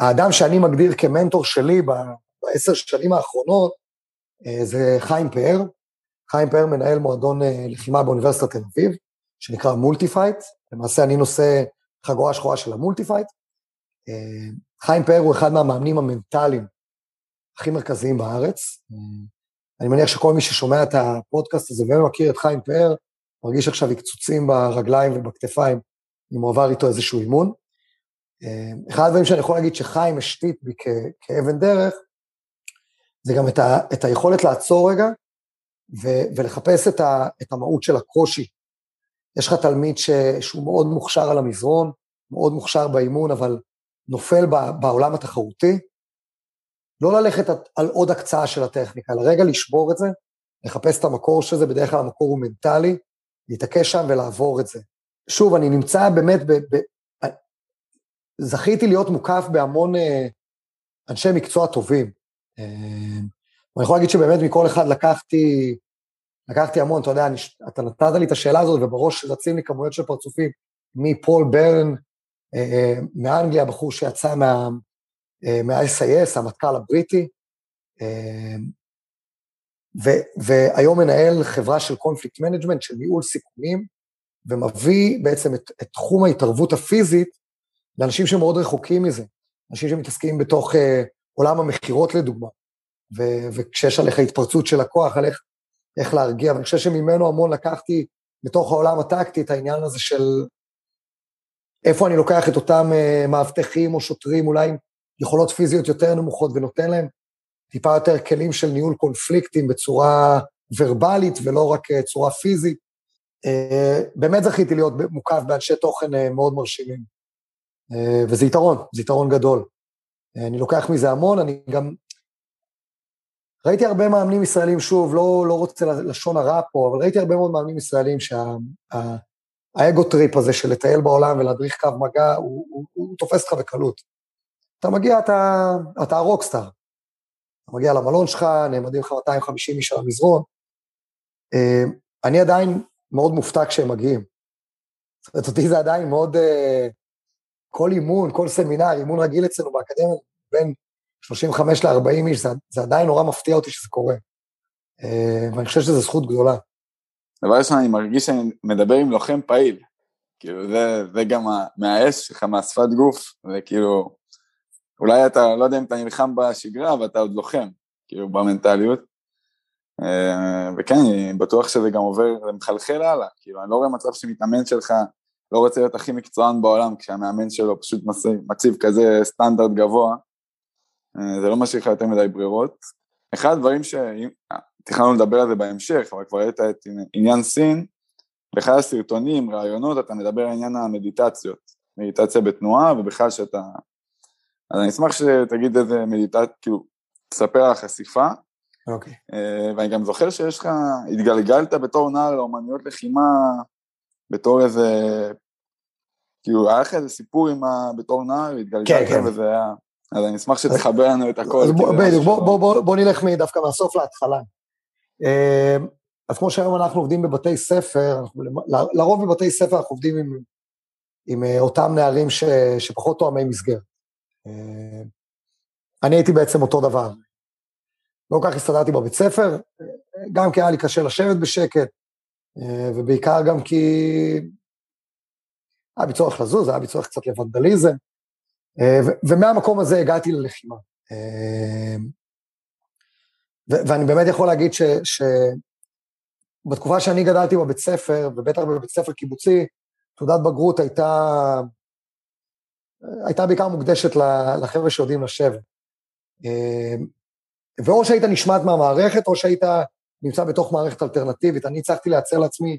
האדם שאני מגדיר כמנטור שלי בעשר שנים האחרונות, זה חיים פאר. חיים פאר מנהל מועדון לחימה באוניברסיטת תל אביב, שנקרא מולטי פייט. למעשה אני נושא חגורה שחורה של ה Multi Fight. חיים פאר הוא אחד מהמאמנים המנטליים הכי מרכזיים בארץ. אני מניח שכל מי ששומע את הפודקאסט הזה ומכיר את חיים פאר, מרגיש עכשיו עקצוצים ברגליים ובכתפיים, אם הוא עבר איתו איזשהו אימון. אחד הדברים שאני יכול להגיד שחיים השתית בי כאבן דרך, זה גם את, ה, את היכולת לעצור רגע ו, ולחפש את, ה, את המהות של הקושי. יש לך תלמיד ש, שהוא מאוד מוכשר על המזרון, מאוד מוכשר באימון, אבל נופל בעולם התחרותי, לא ללכת על עוד הקצאה של הטכניקה, אלא רגע לשבור את זה, לחפש את המקור של זה, בדרך כלל המקור הוא מנטלי, להתעקש שם ולעבור את זה. שוב, אני נמצא באמת, ב, ב, זכיתי להיות מוקף בהמון אה, אנשי מקצוע טובים. אה, אני יכול להגיד שבאמת מכל אחד לקחתי, לקחתי המון, אתה יודע, אני, אתה נתת לי את השאלה הזאת, ובראש רצים לי כמויות של פרצופים, מפול ברן, אה, מאנגליה, בחור שיצא מה, מה-SIS, המטכ"ל הבריטי, ו, והיום מנהל חברה של conflict management, של ניהול סיכונים, ומביא בעצם את, את תחום ההתערבות הפיזית לאנשים שמאוד רחוקים מזה, אנשים שמתעסקים בתוך אה, עולם המכירות לדוגמה, ו, וכשיש עליך התפרצות של הכוח, על איך, איך להרגיע, ואני חושב שממנו המון לקחתי בתוך העולם הטקטי את העניין הזה של איפה אני לוקח את אותם uh, מאבטחים או שוטרים, אולי עם יכולות פיזיות יותר נמוכות, ונותן להם טיפה יותר כלים של ניהול קונפליקטים בצורה ורבלית ולא רק uh, צורה פיזית. Uh, באמת זכיתי להיות מוקף באנשי תוכן uh, מאוד מרשימים. וזה יתרון, זה יתרון גדול. אני לוקח מזה המון, אני גם... ראיתי הרבה מאמנים ישראלים, שוב, לא, לא רוצה לשון הרע פה, אבל ראיתי הרבה מאוד מאמנים ישראלים שה... ה ego trip הזה של לטייל בעולם ולהדריך קרב מגע, הוא, הוא, הוא תופס אותך בקלות. אתה מגיע, אתה, אתה ה rockstar. אתה מגיע למלון שלך, נעמדים לך 250 איש על המזרון. אה, אני עדיין מאוד מופתע כשהם מגיעים. זאת אומרת, אותי זה עדיין מאוד... אה, כל אימון, כל סמינר, אימון רגיל אצלנו באקדמיה, בין 35 ל-40 איש, זה, זה עדיין נורא מפתיע אותי שזה קורה. אה, ואני חושב שזו זכות גדולה. דבר ראשון, אני מרגיש שאני מדבר עם לוחם פעיל. כאילו, זה, זה גם מהאש שלך, מהשפת גוף, זה כאילו, אולי אתה, לא יודע אם אתה נלחם בשגרה, אבל אתה עוד לוחם, כאילו, במנטליות. אה, וכן, אני בטוח שזה גם עובר, זה מחלחל הלאה, כאילו, אני לא רואה מצב שמתאמן שלך לא רוצה להיות הכי מקצוען בעולם, כשהמאמן שלו פשוט מציב, כזה סטנדרט גבוה, אה, זה לא משאיר לך יותר מדי ברירות. אחד הדברים ש... תכננו לדבר על זה בהמשך, אבל כבר ראית את עניין סין, באחד הסרטונים, רעיונות, אתה מדבר על עניין המדיטציות, מדיטציה בתנועה, ובכלל שאתה... אז אני אשמח שתגיד איזה מדיטציה, כאילו, תספר על החשיפה. אוקיי. אה, ואני גם זוכר שיש לך, התגלגלת בתור נער לאומנויות לחימה, בתור איזה, כאילו, היה לך איזה סיפור עם ה... בתור נער, התגלגלת, כן, כן. וזה היה... אז אני אשמח שתחבר לנו את הכל. בדיוק, בוא, בוא, בוא, בוא נלך דווקא מהסוף להתחלה. אה, אז כמו שהיום אנחנו עובדים בבתי ספר, אנחנו, לרוב בבתי ספר אנחנו עובדים עם, עם אה, אותם נערים ש, שפחות תואמי מסגרת. אה, אני הייתי בעצם אותו דבר. לא כך הסתדרתי בבית ספר, גם כי היה לי קשה לשבת בשקט, אה, ובעיקר גם כי היה בי צורך לזוז, היה בי צורך קצת לוונדליזם, אה, ומהמקום הזה הגעתי ללחימה. ואני באמת יכול להגיד ש- שבתקופה שאני גדלתי בבית ספר, ובטח בבית ספר קיבוצי, תעודת בגרות הייתה, הייתה בעיקר מוקדשת לחבר'ה שיודעים לשבת. אה, ואו שהיית נשמט מהמערכת, או שהיית נמצא בתוך מערכת אלטרנטיבית. אני הצלחתי לייצר לעצמי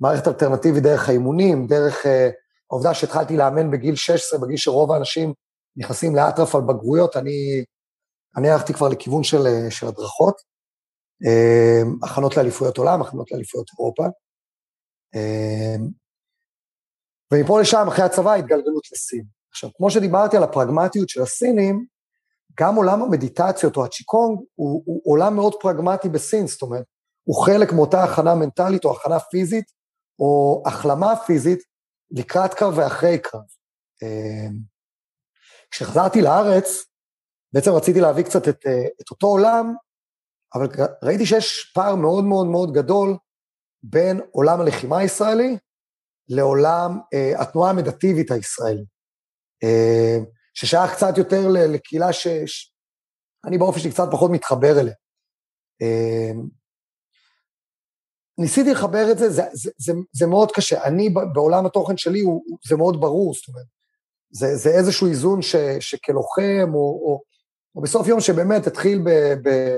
מערכת אלטרנטיבית דרך האימונים, דרך אה, העובדה שהתחלתי לאמן בגיל 16, בגיל שרוב האנשים נכנסים לאטרף על בגרויות, אני, אני הלכתי כבר לכיוון של, אה, של הדרכות, אה, הכנות לאליפויות עולם, הכנות לאליפויות אירופה. אה, ומפה לשם, אחרי הצבא, התגלגלות לסין. עכשיו, כמו שדיברתי על הפרגמטיות של הסינים, גם עולם המדיטציות או הצ'יקונג הוא, הוא עולם מאוד פרגמטי בסין, זאת אומרת, הוא חלק מאותה הכנה מנטלית או הכנה פיזית, או החלמה פיזית לקראת קרב ואחרי קרב. אה, כשחזרתי לארץ, בעצם רציתי להביא קצת את, אה, את אותו עולם, אבל ראיתי שיש פער מאוד מאוד מאוד גדול בין עולם הלחימה הישראלי לעולם אה, התנועה המדטיבית הישראלית, ששייך קצת יותר לקהילה שאני באופן שלי קצת פחות מתחבר אליה. אה, ניסיתי לחבר את זה, זה, זה, זה, זה מאוד קשה. אני בעולם התוכן שלי, הוא- זה מאוד ברור, זאת אומרת, זה, זה איזשהו איזון ש, שכלוחם, או, או, או בסוף יום שבאמת התחיל ב, ב,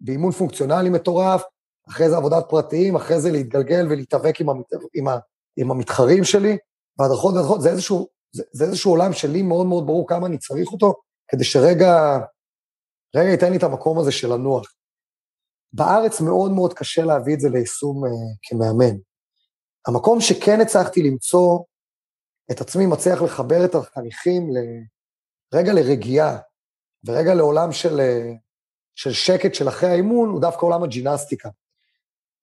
באימון פונקציונלי מטורף, אחרי זה עבודת פרטיים, אחרי זה להתגלגל ולהתאבק עם, המת, עם, ה, עם המתחרים שלי, והדרכות והדרכות, זה איזשהו, זה, זה איזשהו עולם שלי מאוד מאוד ברור כמה אני צריך אותו, כדי שרגע, רגע ייתן לי את המקום הזה של לנוח. בארץ מאוד מאוד קשה להביא את זה ליישום uh, כמאמן. המקום שכן הצלחתי למצוא את עצמי מצליח לחבר את החניכים לרגע לרגיעה, ורגע לעולם של, uh, של שקט של אחרי האימון, הוא דווקא עולם הג'ינסטיקה.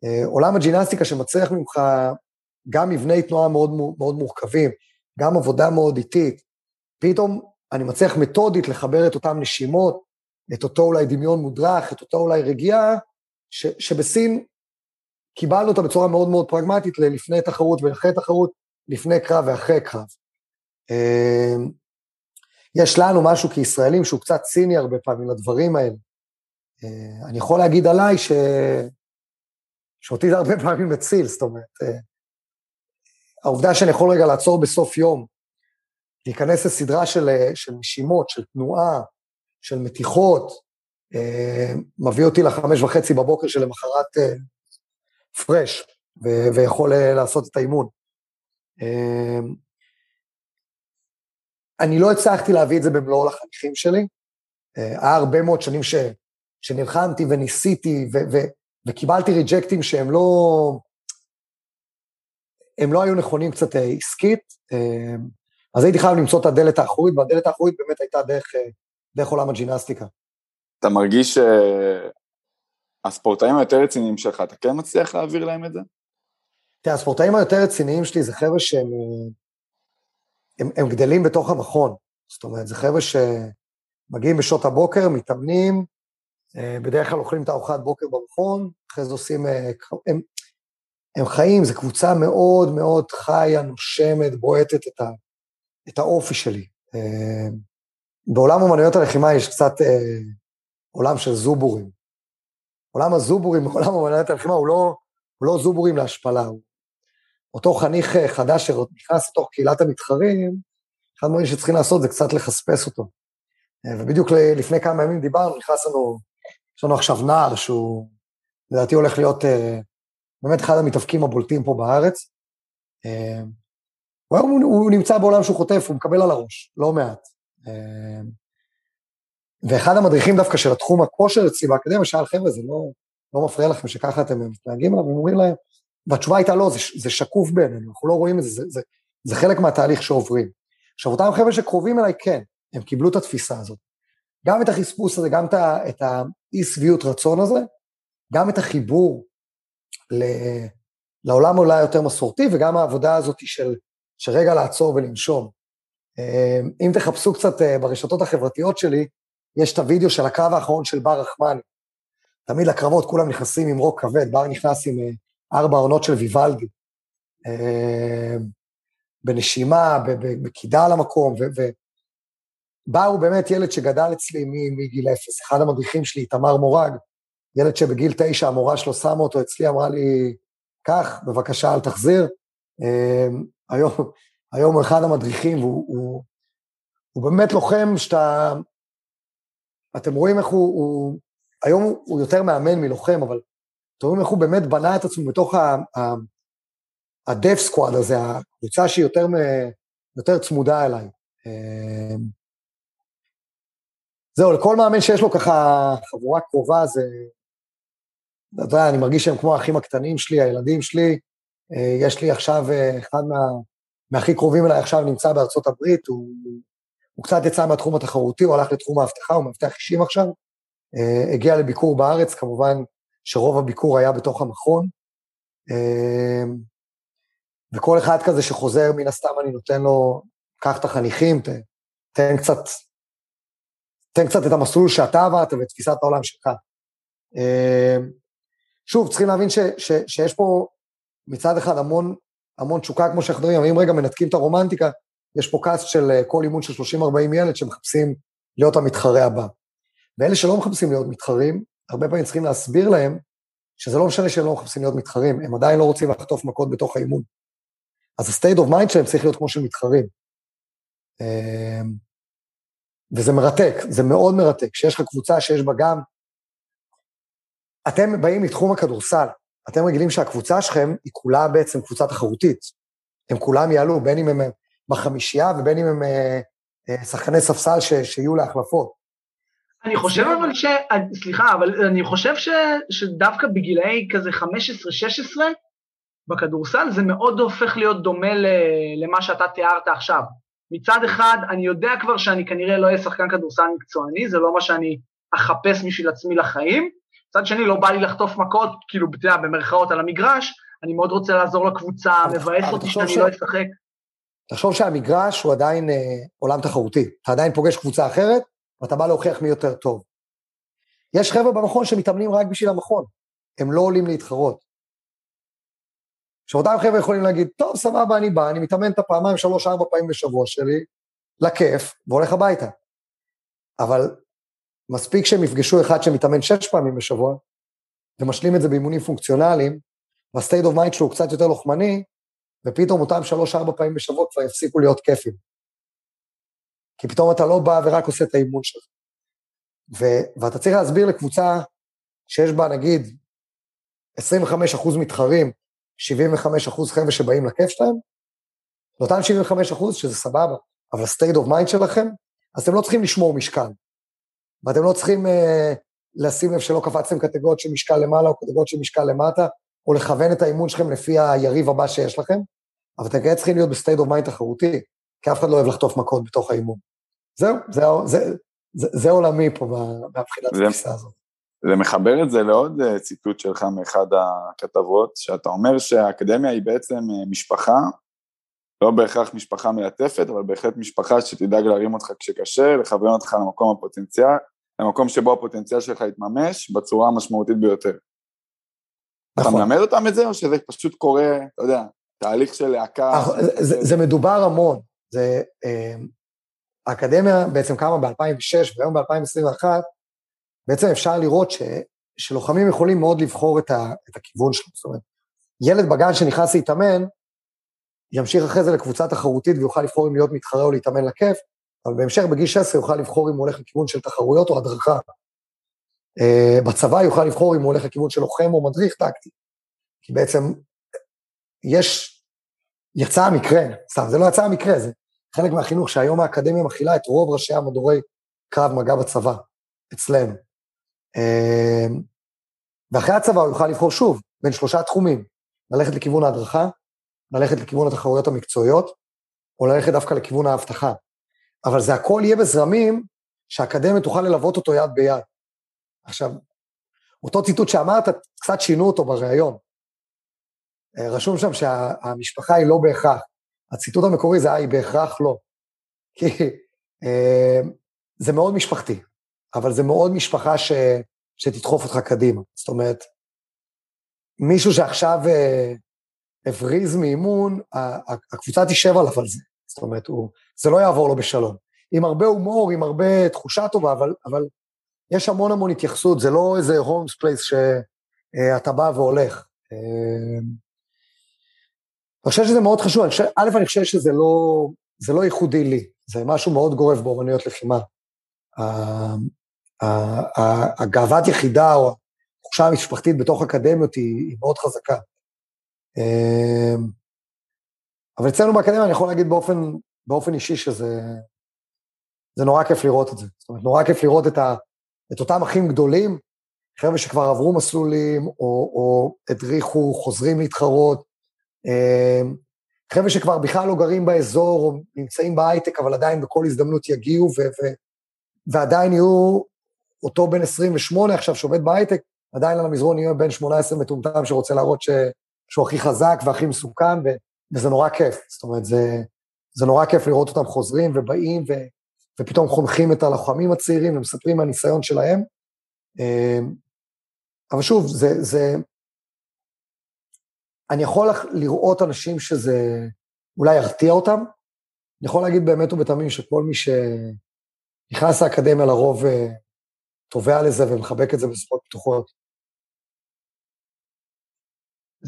Uh, עולם הג'ינסטיקה שמצליח ממך גם מבני תנועה מאוד, מאוד מורכבים, גם עבודה מאוד איטית. פתאום אני מצליח מתודית לחבר את אותן נשימות, את אותו אולי דמיון מודרך, את אותו אולי רגיעה, ש, שבסין קיבלנו אותה בצורה מאוד מאוד פרגמטית ללפני תחרות ואחרי תחרות, לפני קרב ואחרי קרב. אמ, יש לנו משהו כישראלים שהוא קצת ציני הרבה פעמים לדברים האלה. אה, אני יכול להגיד עליי ש... שאותי זה הרבה פעמים מציל, זאת אומרת, אה, העובדה שאני יכול רגע לעצור בסוף יום, להיכנס לסדרה של, אה, של נשימות, של תנועה, של מתיחות, אה, מביא אותי לחמש וחצי בבוקר שלמחרת אה, פרש, ו- ויכול אה, לעשות את האימון. אה, אני לא הצלחתי להביא את זה במלואו לחניכים שלי. אה, היה הרבה מאוד שנים ש, שנלחמתי וניסיתי, ו, ו, וקיבלתי ריג'קטים שהם לא... הם לא היו נכונים קצת אה, עסקית, אה, אז הייתי חייב למצוא את הדלת האחורית, והדלת האחורית באמת הייתה דרך, אה, דרך עולם הג'ינסטיקה. אתה מרגיש שהספורטאים היותר רציניים שלך, אתה כן מצליח להעביר להם את זה? תראה, הספורטאים היותר רציניים שלי זה חבר'ה שהם הם, הם גדלים בתוך המכון. זאת אומרת, זה חבר'ה שמגיעים בשעות הבוקר, מתאמנים, בדרך כלל אוכלים את הארוחת בוקר במכון, אחרי זה עושים... הם, הם חיים, זו קבוצה מאוד מאוד חיה, נושמת, בועטת את, ה, את האופי שלי. אה, בעולם אומנויות הלחימה יש קצת אה, עולם של זובורים. עולם הזובורים בעולם אומנויות הלחימה הוא לא, הוא לא זובורים להשפלה, הוא אותו חניך אה, חדש שנכנס לתוך קהילת המתחרים, אחד הדברים שצריכים לעשות זה קצת לחספס אותו. אה, ובדיוק לפני כמה ימים דיברנו, נכנס לנו, יש לנו עכשיו נער שהוא, לדעתי הולך להיות באמת אחד המתאבקים הבולטים פה בארץ. אה, הוא, הוא, הוא נמצא בעולם שהוא חוטף, הוא מקבל על הראש, לא מעט. אה, ואחד המדריכים דווקא של התחום הכושר אצלי באקדמיה שאל, חבר'ה, זה לא, לא מפריע לכם שככה אתם מתנהגים עליו? והם אומרים להם, והתשובה הייתה לא, זה, זה שקוף בעינינו, אנחנו לא רואים את זה, זה, זה, זה חלק מהתהליך שעוברים. עכשיו, אותם חבר'ה שקרובים אליי, כן, הם קיבלו את התפיסה הזאת. גם את החספוס הזה, גם את האי שביעות רצון הזה, גם את החיבור לעולם אולי יותר מסורתי, וגם העבודה הזאת של, של רגע לעצור ולנשום. אה, אם תחפשו קצת אה, ברשתות החברתיות שלי, יש את הוידאו של הקרב האחרון של בר רחמני. תמיד לקרבות כולם נכנסים עם רוק כבד, בר נכנס עם אה, ארבע עונות של ויוולדי. בנשימה, בקידה על המקום, ובר הוא באמת ילד שגדל אצלי מגיל אפס. אחד המדריכים שלי, תמר מורג, ילד שבגיל תשע המורה שלו שמה אותו אצלי, אמרה לי, קח, בבקשה, אל תחזיר. היום, היום הוא אחד המדריכים, והוא הוא, הוא באמת לוחם שאתה... אתם רואים איך הוא... הוא היום הוא יותר מאמן מלוחם, אבל אתם רואים איך הוא באמת בנה את עצמו בתוך ה-dev squad הזה, הקבוצה שהיא יותר, יותר צמודה אליי. אמ, זהו, לכל מאמן שיש לו ככה חבורה קרובה, זה... אתה יודע, אני מרגיש שהם כמו האחים הקטנים שלי, הילדים שלי. אה, יש לי עכשיו אה, אחד מה... מהכי קרובים אליי עכשיו נמצא בארצות הברית, הוא, הוא קצת יצא מהתחום התחרותי, הוא הלך לתחום האבטחה, הוא מאבטח אישים עכשיו, uh, הגיע לביקור בארץ, כמובן שרוב הביקור היה בתוך המכון, וכל אחד כזה שחוזר, מן הסתם אני נותן לו, קח את החניכים, ת, תן קצת, תן קצת את המסלול שאתה עברת ואת תפיסת העולם שלך. שוב, צריכים להבין ש, ש, שיש פה מצד אחד המון המון תשוקה כמו שאנחנו מדברים, אם רגע מנתקים את הרומנטיקה, יש פה קאסט של אה, כל אימון של 30-40 ילד שמחפשים להיות המתחרה הבא. ואלה שלא מחפשים להיות מתחרים, הרבה פעמים צריכים להסביר להם שזה לא משנה שהם לא מחפשים להיות מתחרים, הם עדיין לא רוצים לחטוף מכות בתוך האימון. אז ה-state of mind שלהם צריך להיות כמו של מתחרים. אמ, וזה מרתק, זה מאוד מרתק, שיש לך קבוצה שיש בה גם... אתם באים מתחום הכדורסל, אתם רגילים שהקבוצה שלכם היא כולה בעצם קבוצה תחרותית. הם כולם יעלו, בין אם הם בחמישייה ובין אם הם אה, אה, שחקני ספסל ש, שיהיו להחלפות. אני חושב אבל ש... סליחה, אבל אני חושב ש, שדווקא בגילאי כזה 15-16, בכדורסל זה מאוד הופך להיות דומה למה שאתה תיארת עכשיו. מצד אחד, אני יודע כבר שאני כנראה לא אהיה שחקן כדורסל מקצועני, זה לא מה שאני אחפש בשביל עצמי לחיים, מצד שני, לא בא לי לחטוף מכות, כאילו, אתה יודע, במרכאות על המגרש, אני מאוד רוצה לעזור לקבוצה, מבאס אותי שאני ש... לא אשחק. תחשוב שהמגרש הוא עדיין אה, עולם תחרותי. אתה עדיין פוגש קבוצה אחרת, ואתה בא להוכיח מי יותר טוב. יש חבר'ה במכון שמתאמנים רק בשביל המכון, הם לא עולים להתחרות. שאותם חבר'ה יכולים להגיד, טוב, סבבה, אני בא, אני מתאמן את הפעמיים, שלוש, ארבע פעמים בשבוע שלי, לכיף, והולך הביתה. אבל מספיק שהם יפגשו אחד שמתאמן שש פעמים בשבוע, ומשלים את זה באימונים פונקציונליים, וה-state of mind שלו הוא קצת יותר לוחמני, ופתאום אותם שלוש-ארבע פעמים בשבוע כבר יפסיקו להיות כיפים. כי פתאום אתה לא בא ורק עושה את האימון שלך. ו- ואתה צריך להסביר לקבוצה שיש בה נגיד 25% מתחרים, 75% חבר'ה שבאים לכיף שלהם, לאותם 75% שזה סבבה, אבל ה-state of mind שלכם, אז אתם לא צריכים לשמור משקל. ואתם לא צריכים uh, לשים לב שלא קפצתם קטגוריות של משקל למעלה או קטגוריות של משקל למטה, או לכוון את האימון שלכם לפי היריב הבא שיש לכם, אבל אתם כעת צריכים להיות ב state of mind תחרותי, כי אף אחד לא אוהב לחטוף מכות בתוך האימון. זהו, זה, זה, זה, זה עולמי פה מהבחינת התפיסה הזאת. זה מחבר את זה לעוד אה, ציטוט שלך מאחד הכתבות, שאתה אומר שהאקדמיה היא בעצם אה, משפחה לא בהכרח משפחה מלטפת, אבל בהחלט משפחה שתדאג להרים אותך כשקשה, לכוון אותך למקום הפוטנציאל, למקום שבו הפוטנציאל שלך יתממש בצורה המשמעותית ביותר. נכון. אתה מלמד אותם את זה, או שזה פשוט קורה, אתה יודע, תהליך של להקה? זה, זה מדובר המון. זה, אה, האקדמיה בעצם קמה ב-2006, והיום ב-2021, בעצם אפשר לראות ש, שלוחמים יכולים מאוד לבחור את, ה, את הכיוון שלהם. זאת אומרת, ילד בגן שנכנס להתאמן, ימשיך אחרי זה לקבוצה תחרותית ויוכל לבחור אם להיות מתחרה או להתאמן לכיף, אבל בהמשך בגיל 16 יוכל לבחור אם הוא הולך לכיוון של תחרויות או הדרכה. Uh, בצבא יוכל לבחור אם הוא הולך לכיוון של לוחם או מדריך טקטי. כי בעצם יש, יצא המקרה, סתם, זה לא יצא המקרה, זה חלק מהחינוך שהיום האקדמיה מכילה את רוב ראשי המדורי קרב מגע בצבא, אצלנו. אמ, ואחרי הצבא הוא יוכל לבחור שוב בין שלושה תחומים, ללכת לכיוון ההדרכה, ללכת לכיוון התחרויות המקצועיות, או ללכת דווקא לכיוון האבטחה. אבל זה הכל יהיה בזרמים שהאקדמיה תוכל ללוות אותו יד ביד. עכשיו, אותו ציטוט שאמרת, קצת שינו אותו בריאיון. אה, רשום שם שהמשפחה היא לא בהכרח. הציטוט המקורי זה, אה, היא בהכרח לא. כי אה, זה מאוד משפחתי, אבל זה מאוד משפחה ש, שתדחוף אותך קדימה. זאת אומרת, מישהו שעכשיו אה, הבריז מאימון, הקבוצה תשב עליו על זה. זאת אומרת, הוא, זה לא יעבור לו בשלום. עם הרבה הומור, עם הרבה תחושה טובה, אבל, אבל יש המון המון התייחסות, זה לא איזה Holmes Place שאתה בא והולך. אה, אני חושב שזה מאוד חשוב, א', אני חושב שזה לא, זה לא ייחודי לי, זה משהו מאוד גורף באומנויות לחימה. הגאוות יחידה או התחושה המשפחתית בתוך אקדמיות היא, היא מאוד חזקה. אה, אבל אצלנו באקדמיה אני יכול להגיד באופן, באופן אישי שזה זה נורא כיף לראות את זה. זאת אומרת, נורא כיף לראות את, ה, את אותם אחים גדולים, חבר'ה שכבר עברו מסלולים, או, או הדריכו, חוזרים להתחרות, אמ, חבר'ה שכבר בכלל לא גרים באזור, או נמצאים בהייטק, אבל עדיין בכל הזדמנות יגיעו, ו, ו, ועדיין יהיו אותו בן 28 עכשיו שעובד בהייטק, עדיין על המזרון יהיה בן 18 מטומטם שרוצה להראות ש, שהוא הכי חזק והכי מסוכן, וזה נורא כיף. זאת אומרת, זה, זה נורא כיף לראות אותם חוזרים ובאים, ו, ופתאום חונכים את הלוחמים הצעירים ומספרים מהניסיון שלהם. אמ, אבל שוב, זה, זה... אני יכול לראות אנשים שזה אולי ירתיע אותם. אני יכול להגיד באמת ובתמים שכל מי שנכנס לאקדמיה לרוב אה, תובע לזה ומחבק את זה בזכות פתוחות.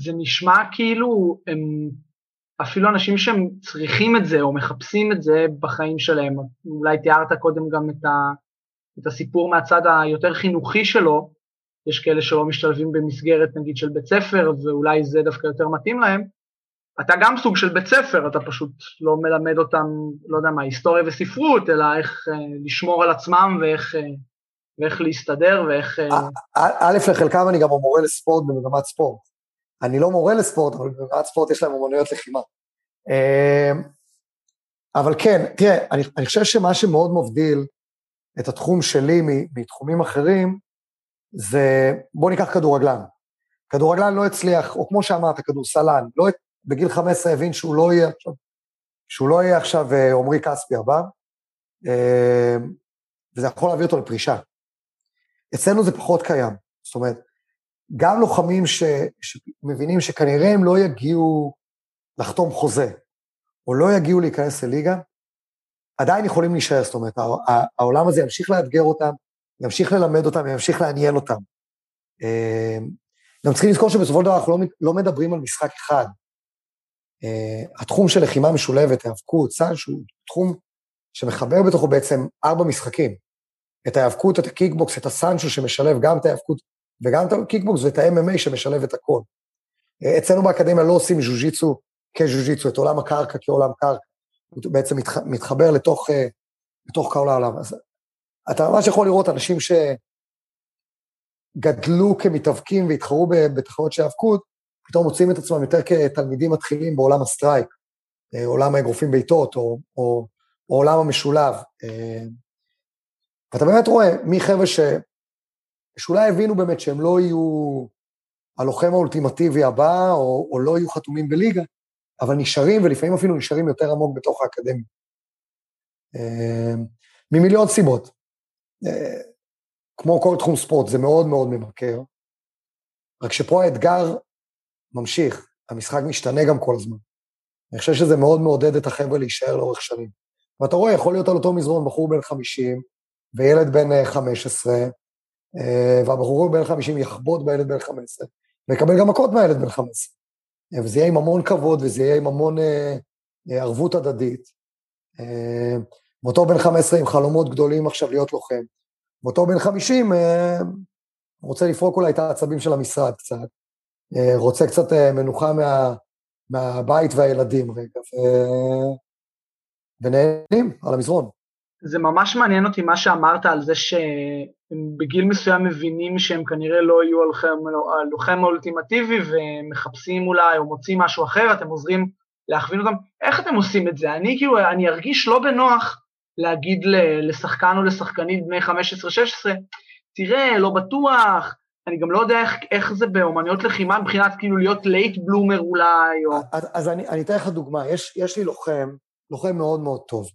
זה נשמע כאילו הם אפילו אנשים שהם צריכים את זה או מחפשים את זה בחיים שלהם. אולי תיארת קודם גם את, ה, את הסיפור מהצד היותר חינוכי שלו, יש כאלה שלא משתלבים במסגרת נגיד של בית ספר ואולי זה דווקא יותר מתאים להם. אתה גם סוג של בית ספר, אתה פשוט לא מלמד אותם, לא יודע מה, היסטוריה וספרות, אלא איך אה, לשמור על עצמם ואיך, אה, ואיך להסתדר ואיך... אה, א', לחלקם אני גם מורה לספורט במגמת ספורט. אני לא מורה לספורט, אבל במעט ספורט יש להם אומנויות לחימה. אמ, אבל כן, תראה, אני, אני חושב שמה שמאוד מבדיל את התחום שלי מתחומים אחרים, זה, בוא ניקח כדורגלן. כדורגלן לא הצליח, או כמו שאמרת, כדורסלן, לא, בגיל 15 הבין שהוא לא יהיה עכשיו, שהוא לא יהיה עכשיו אה, עמרי כספי הבא, אמ, וזה יכול להביא אותו לפרישה. אצלנו זה פחות קיים. זאת אומרת, גם לוחמים ש, שמבינים שכנראה הם לא יגיעו לחתום חוזה, או לא יגיעו להיכנס לליגה, עדיין יכולים להישאר, זאת אומרת, העולם הזה ימשיך לאתגר אותם, ימשיך ללמד אותם, ימשיך לעניין אותם. אמ, גם צריכים לזכור שבסופו של דבר אנחנו לא, לא מדברים על משחק אחד. אה, התחום של לחימה משולבת, היאבקות, סל, שהוא תחום שמחבר בתוכו בעצם ארבע משחקים. את ההיאבקות, את הקיקבוקס, את הסנצ'ו שמשלב גם את ההיאבקות וגם את הקיקבוקס ואת ה-MMA שמשלב את הכל. אה, אצלנו באקדמיה לא עושים ז'ו-ג'יצו כז'ו-ג'יצו, את עולם הקרקע כעולם קרקע. הוא בעצם מתח, מתחבר לתוך, אה, לתוך כל העולם. אז אתה ממש יכול לראות אנשים שגדלו כמתאבקים והתחרו בתחרות של האבקות, פתאום מוצאים את עצמם יותר כתלמידים מתחילים בעולם ה strike, אה, עולם האגרופים בעיטות, או, או, או עולם המשולב. ואתה באמת רואה מי חבר'ה. שאולי הבינו באמת שהם לא יהיו הלוחם האולטימטיבי הבא, או, או לא יהיו חתומים בליגה, אבל נשארים, ולפעמים אפילו נשארים יותר עמוק בתוך האקדמיה. ממיליון סיבות. כמו כל תחום ספורט, זה מאוד מאוד ממכר, רק שפה האתגר ממשיך, המשחק משתנה גם כל הזמן. אני חושב שזה מאוד מעודד את החבר'ה להישאר לאורך שנים. ואתה רואה, יכול להיות על אותו מזרון בחור בן 50 וילד בן 15, והבחור בן 50 יחבוט בילד בן 15, ויקבל גם מכות מהילד בן 15. וזה יהיה עם המון כבוד, וזה יהיה עם המון אה, אה, ערבות הדדית. אה, ואותו בן 15 עם חלומות גדולים עכשיו להיות לוחם. ואותו בן 50 אה, רוצה לפרוק אולי את העצבים של המשרד קצת, אה, רוצה קצת אה, מנוחה מה, מהבית והילדים רגע, ו... ונהנים על המזרון. זה ממש מעניין אותי מה שאמרת על זה שהם בגיל מסוים מבינים שהם כנראה לא יהיו הלוחם האולטימטיבי ומחפשים אולי או מוצאים משהו אחר, אתם עוזרים להכווין אותם. איך אתם עושים את זה? אני כאילו, אני ארגיש לא בנוח להגיד לשחקן או לשחקנית בני 15-16, תראה, לא בטוח, אני גם לא יודע איך, איך זה באומנויות לחימה מבחינת כאילו להיות late bloomer אולי, או... אז, אז אני, אני אתן לך דוגמה, יש, יש לי לוחם, לוחם מאוד מאוד טוב.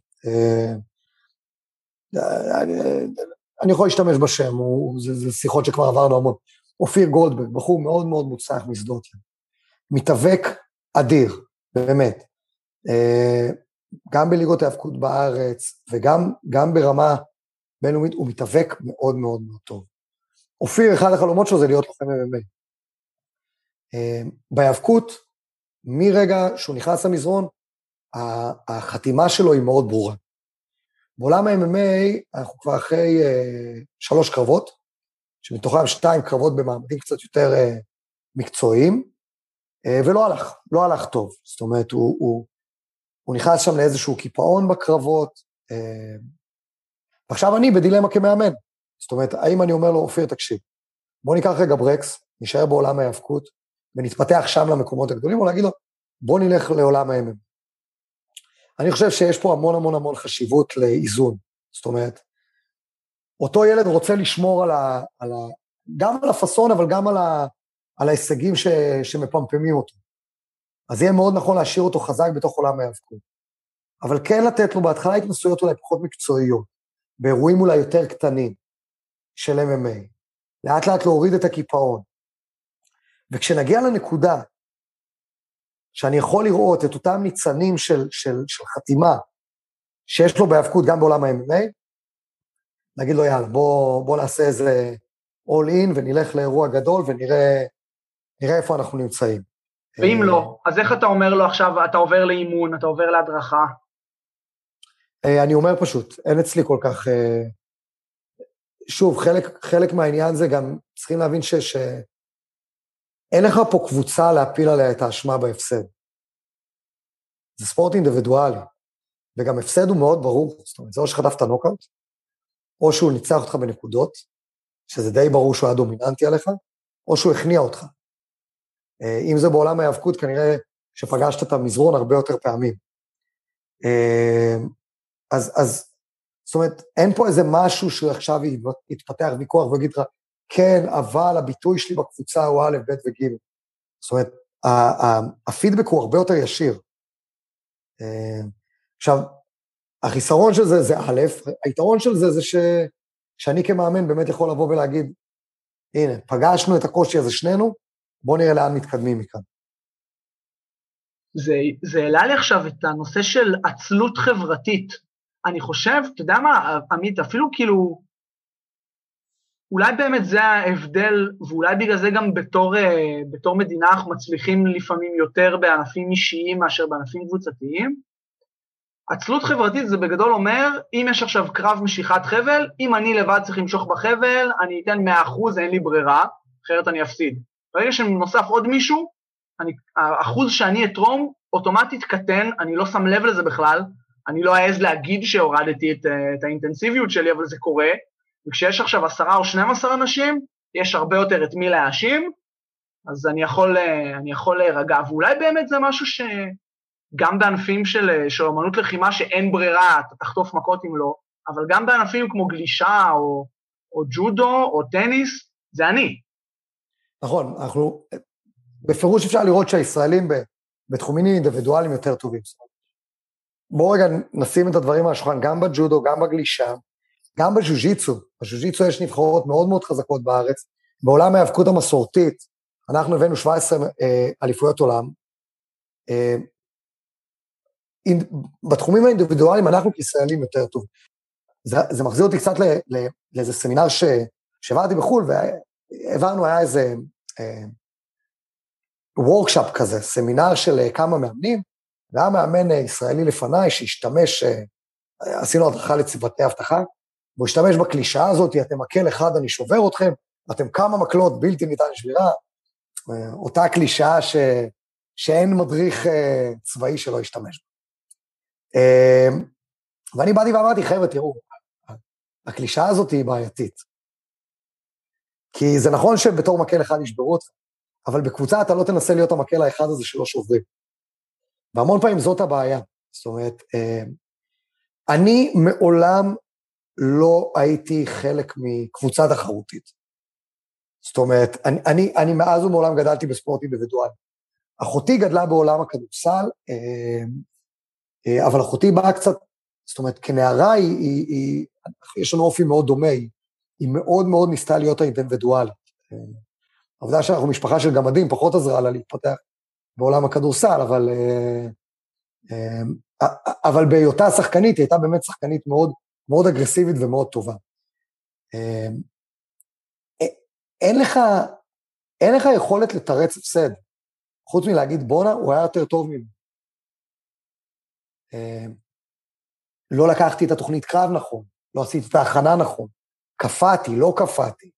אני, יכול להשתמש בשם, הוא, זה, זה שיחות שכבר עברנו המון. אופיר גולדברג, בחור מאוד מאוד מוצלח משדות. מתאבק אדיר, באמת. אה, גם בליגות ההאבקות בארץ וגם ברמה בינלאומית, הוא מתאבק מאוד מאוד מאוד טוב. אופיר, אחד החלומות שלו זה להיות לוחם MMA. אה, בהיאבקות, מרגע שהוא נכנס למזרון, החתימה שלו היא מאוד ברורה. בעולם ה-MMA אנחנו כבר אחרי uh, שלוש קרבות, שמתוכם שתיים קרבות במעמדים קצת יותר uh, מקצועיים, uh, ולא הלך, לא הלך טוב. זאת אומרת, הוא, הוא, הוא נכנס שם לאיזשהו קיפאון בקרבות, uh, ועכשיו אני בדילמה כמאמן. זאת אומרת, האם אני אומר לו, אופיר, תקשיב, בוא ניקח רגע ברקס, נשאר בעולם ההיאבקות, ונתפתח שם למקומות הגדולים, או להגיד לו, בוא נלך לעולם ה-MMA. אני חושב שיש פה המון המון המון חשיבות לאיזון. זאת אומרת, אותו ילד רוצה לשמור על ה, על ה, גם על הפאסון, אבל גם על, ה, על ההישגים ש, שמפמפמים אותו. אז יהיה מאוד נכון להשאיר אותו חזק בתוך עולם ההיאבקות. אבל כן לתת לו בהתחלה התנסויות אולי פחות מקצועיות, באירועים אולי יותר קטנים של MMA. לאט לאט להוריד את הקיפאון. וכשנגיע לנקודה שאני יכול לראות את אותם ניצנים של, של, של חתימה שיש לו בהיאבקות גם בעולם ה-MMA, נגיד לו, יאללה, בוא, בוא נעשה איזה all in ונלך לאירוע גדול ונראה איפה אנחנו נמצאים. ואם לא, אז איך אתה אומר לו עכשיו, אתה עובר לאימון, אתה עובר להדרכה? אה, אני אומר פשוט, אין אצלי כל כך... אה, שוב, חלק, חלק מהעניין זה גם, צריכים להבין ש... ש... אין לך פה קבוצה להפיל עליה את האשמה בהפסד. זה ספורט אינדיבידואלי, וגם הפסד הוא מאוד ברור, זאת אומרת, זה או שחטפת נוקאוט, או שהוא ניצח אותך בנקודות, שזה די ברור שהוא היה דומיננטי עליך, או שהוא הכניע אותך. אה, אם זה בעולם ההיאבקות, כנראה שפגשת את המזרון הרבה יותר פעמים. אה, אז, אז זאת אומרת, אין פה איזה משהו שעכשיו יתפתח ויכוח ויגיד לך, כן, אבל הביטוי שלי בקבוצה הוא א', ב' וג'. זאת אומרת, הפידבק הוא הרבה יותר ישיר. אה, עכשיו, החיסרון של זה זה א', היתרון של זה זה ש, שאני כמאמן באמת יכול לבוא ולהגיד, הנה, פגשנו את הקושי הזה שנינו, בואו נראה לאן מתקדמים מכאן. זה, זה העלה לי עכשיו את הנושא של עצלות חברתית. אני חושב, אתה יודע מה, עמית, אפילו כאילו, אולי באמת זה ההבדל, ואולי בגלל זה גם בתור, אה, בתור מדינה אנחנו מצליחים לפעמים יותר בענפים אישיים מאשר בענפים קבוצתיים. עצלות חברתית זה בגדול אומר, אם יש עכשיו קרב משיכת חבל, אם אני לבד צריך למשוך בחבל, אני אתן 100%, אין לי ברירה, אחרת אני אפסיד. ברגע שנוסף עוד מישהו, אני, האחוז שאני אתרום אוטומטית קטן, אני לא שם לב לזה בכלל, אני לא אעז להגיד שהורדתי את, אה, את האינטנסיביות שלי, אבל זה קורה, וכשיש עכשיו עשרה או 12 אנשים, יש הרבה יותר את מי להאשים, אז אני יכול, אה, אני יכול להירגע, ואולי באמת זה משהו שגם בענפים של, אה, של אמנות לחימה שאין ברירה, אתה תחטוף מכות אם לא, אבל גם בענפים כמו גלישה או, או ג'ודו או טניס, זה אני. נכון, אנחנו, בפירוש אפשר לראות שהישראלים בתחומים אינדיבידואליים יותר טובים. בואו רגע נשים את הדברים על השולחן, גם בג'ודו, גם בגלישה, גם בז'ו-ג'יצו, יש נבחרות מאוד מאוד חזקות בארץ. בעולם ההיאבקות המסורתית, אנחנו הבאנו 17 אה, אליפויות עולם. אה, בתחומים האינדיבידואליים אנחנו כישראלים יותר טוב. זה, זה מחזיר אותי קצת לאיזה סמינר ש, שעברתי בחו"ל, והעברנו, היה איזה וורקשאפ כזה, סמינר של אה, כמה מאמנים, והיה מאמן ישראלי לפניי שהשתמש, עשינו הדרכה לצוותי אבטחה, והוא השתמש בקלישאה הזאת, אתם מקל אחד, אני שובר אתכם, אתם כמה מקלות בלתי ניתן לשבירה, אותה קלישאה ש... שאין מדריך uh, צבאי שלא ישתמש בה. Uh, ואני באתי ואמרתי, חבר'ה, תראו, הקלישאה הזאת היא בעייתית. כי זה נכון שבתור מקל אחד ישברו אותך, אבל בקבוצה אתה לא תנסה להיות המקל האחד הזה שלא שוברים. והמון פעמים זאת הבעיה. זאת אומרת, אה, אני מעולם לא הייתי חלק מקבוצה תחרותית. זאת אומרת, אני, אני, אני מאז ומעולם גדלתי בספורט אינדיבידואלי. אחותי גדלה בעולם הכדורסל, אה, אה, אבל אחותי באה קצת, זאת אומרת, כנערה היא, היא, היא יש לנו אופי מאוד דומה, היא, היא מאוד מאוד ניסתה להיות האינדיבידואלית. העובדה שאנחנו משפחה של גמדים פחות עזרה לה להתפתח בעולם הכדורסל, אבל, אבל בהיותה שחקנית, היא הייתה באמת שחקנית מאוד, מאוד אגרסיבית ומאוד טובה. אין לך, אין לך יכולת לתרץ הפסד, חוץ מלהגיד בואנה, הוא היה יותר טוב ממנו. לא לקחתי את התוכנית קרב נכון, לא עשיתי את ההכנה נכון, קפאתי, לא קפאתי.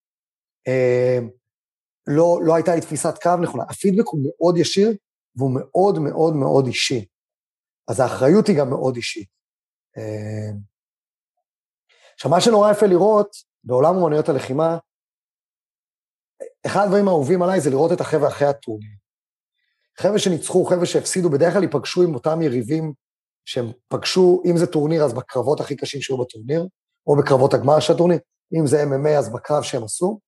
לא, לא הייתה לי תפיסת קרב נכונה. הפידבק הוא מאוד ישיר והוא מאוד מאוד מאוד אישי. אז האחריות היא גם מאוד אישית. עכשיו, מה שנורא יפה לראות בעולם אומנויות הלחימה, אחד הדברים האהובים עליי זה לראות את החבר'ה אחרי הטורניר. חבר'ה שניצחו, חבר'ה שהפסידו, בדרך כלל ייפגשו עם אותם יריבים שהם פגשו, אם זה טורניר, אז בקרבות הכי קשים שהיו בטורניר, או בקרבות הגמר של הטורניר, אם זה MMA, אז בקרב שהם עשו,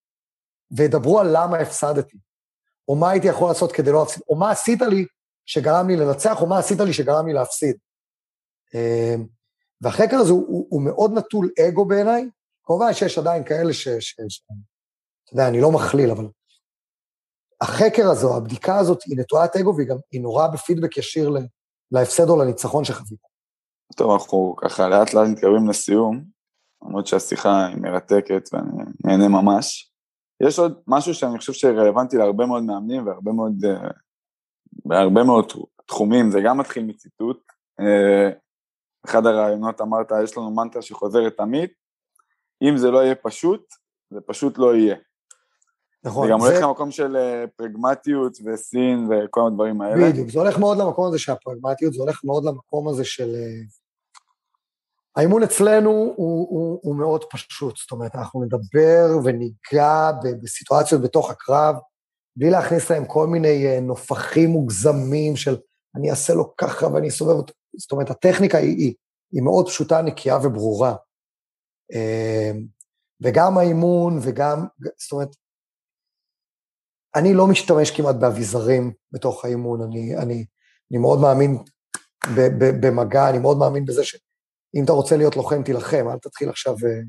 וידברו על למה הפסדתי, או מה הייתי יכול לעשות כדי לא להפסיד, או מה עשית לי שגרם לי לנצח, או מה עשית לי שגרם לי להפסיד. והחקר הזה הוא, הוא, הוא מאוד נטול אגו בעיניי, כמובן שיש עדיין כאלה ש... ש, ש אתה יודע, אני לא מכליל, אבל החקר הזו, הבדיקה הזאת, היא נטולת אגו, והיא גם, היא נורא בפידבק ישיר להפסד או לניצחון שחווית. טוב, אנחנו ככה לאט לאט מתקרבים לסיום, למרות שהשיחה היא מרתקת ואני נהנה ממש. יש עוד משהו שאני חושב שרלוונטי להרבה מאוד מאמנים והרבה מאוד, uh, בהרבה מאוד תחומים, זה גם מתחיל מציטוט. אחד הרעיונות אמרת, יש לנו מנטרה שחוזרת תמיד, אם זה לא יהיה פשוט, זה פשוט לא יהיה. נכון. זה גם הולך למקום של אה, פרגמטיות וסין וכל הדברים האלה. בדיוק, זה הולך מאוד למקום הזה שהפרגמטיות, זה הולך מאוד למקום הזה של... האימון אצלנו הוא, הוא, הוא מאוד פשוט, זאת אומרת, אנחנו נדבר וניגע בסיטואציות בתוך הקרב, בלי להכניס להם כל מיני אה, נופחים מוגזמים של אני אעשה לו ככה ואני אסובב אותו. זאת אומרת, הטכניקה היא, היא, היא מאוד פשוטה, נקייה וברורה. אה, וגם האימון וגם, זאת אומרת, אני לא משתמש כמעט באביזרים בתוך האימון, אני, אני, אני מאוד מאמין ב, ב, במגע, אני מאוד מאמין בזה ש... אם אתה רוצה להיות לוחם, תילחם, אל תתחיל עכשיו... אה,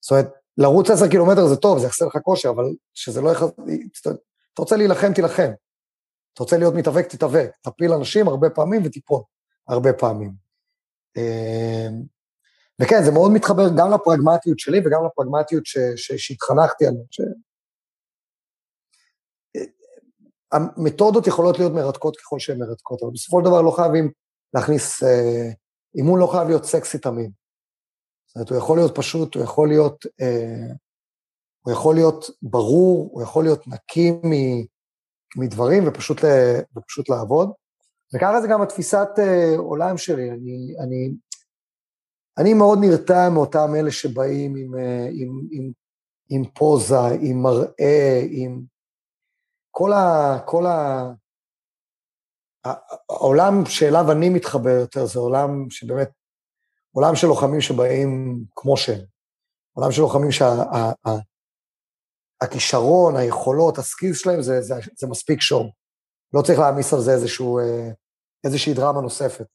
זאת אומרת, לרוץ עשר קילומטר זה טוב, זה יחסר לך כושר, אבל שזה לא יח... אתה רוצה להילחם, תילחם. אתה רוצה להיות מתאבק, תתאבק. תפיל אנשים הרבה פעמים ותיפול הרבה פעמים. אה, וכן, זה מאוד מתחבר גם לפרגמטיות שלי וגם לפרגמטיות שהתחנכתי עליה. ש... אה, המתודות יכולות להיות מרתקות ככל שהן מרתקות, אבל בסופו של דבר לא חייבים להכניס אימון לא חייב להיות סקסי תמיד. זאת אומרת, הוא יכול להיות פשוט, הוא יכול להיות, אה, הוא יכול להיות ברור, הוא יכול להיות נקי מדברים ופשוט, ופשוט לעבוד. וככה זה גם התפיסת אה, עולם שלי. אני, אני, אני מאוד נרתע מאותם אלה שבאים עם, אה, עם, עם, עם פוזה, עם מראה, עם כל ה... כל ה העולם שאליו אני מתחבר יותר זה עולם שבאמת, עולם של לוחמים שבאים כמו שהם. עולם של לוחמים שהכישרון, שה, היכולות, הסקילס שלהם זה, זה, זה מספיק שור. לא צריך להעמיס על זה איזשהו, אה, איזושהי דרמה נוספת.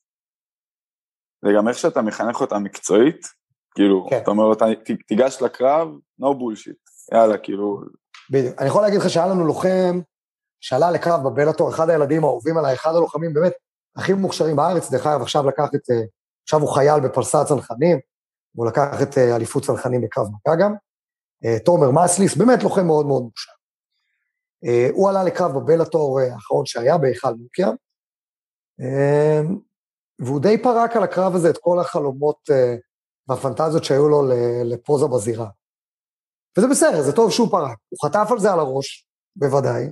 זה גם איך שאתה מחנך אותה מקצועית, כאילו, כן. אתה אומר אותה, תיגש לקרב, no bullshit, יאללה, כאילו... בדיוק. אני יכול להגיד לך שהיה לנו לוחם שעלה לקרב בבלאטור, אחד הילדים האהובים עליי, אחד הלוחמים באמת הכי מוכשרים בארץ, דרך אגב, עכשיו לקח את, אה, עכשיו הוא חייל בפרסה צנחנים, הוא לקח את אה, אליפות צנחנים בקרב מכה גם, תומר מסליס, באמת לוחם מאוד מאוד מוכשר. הוא עלה לקרב בבלאטור האחרון שהיה בהיכל מוקיה, והוא די פרק על הקרב הזה את כל החלומות והפנטזיות שהיו לו לפוזה בזירה. וזה בסדר, זה טוב שהוא פרק. הוא חטף על זה על הראש, בוודאי,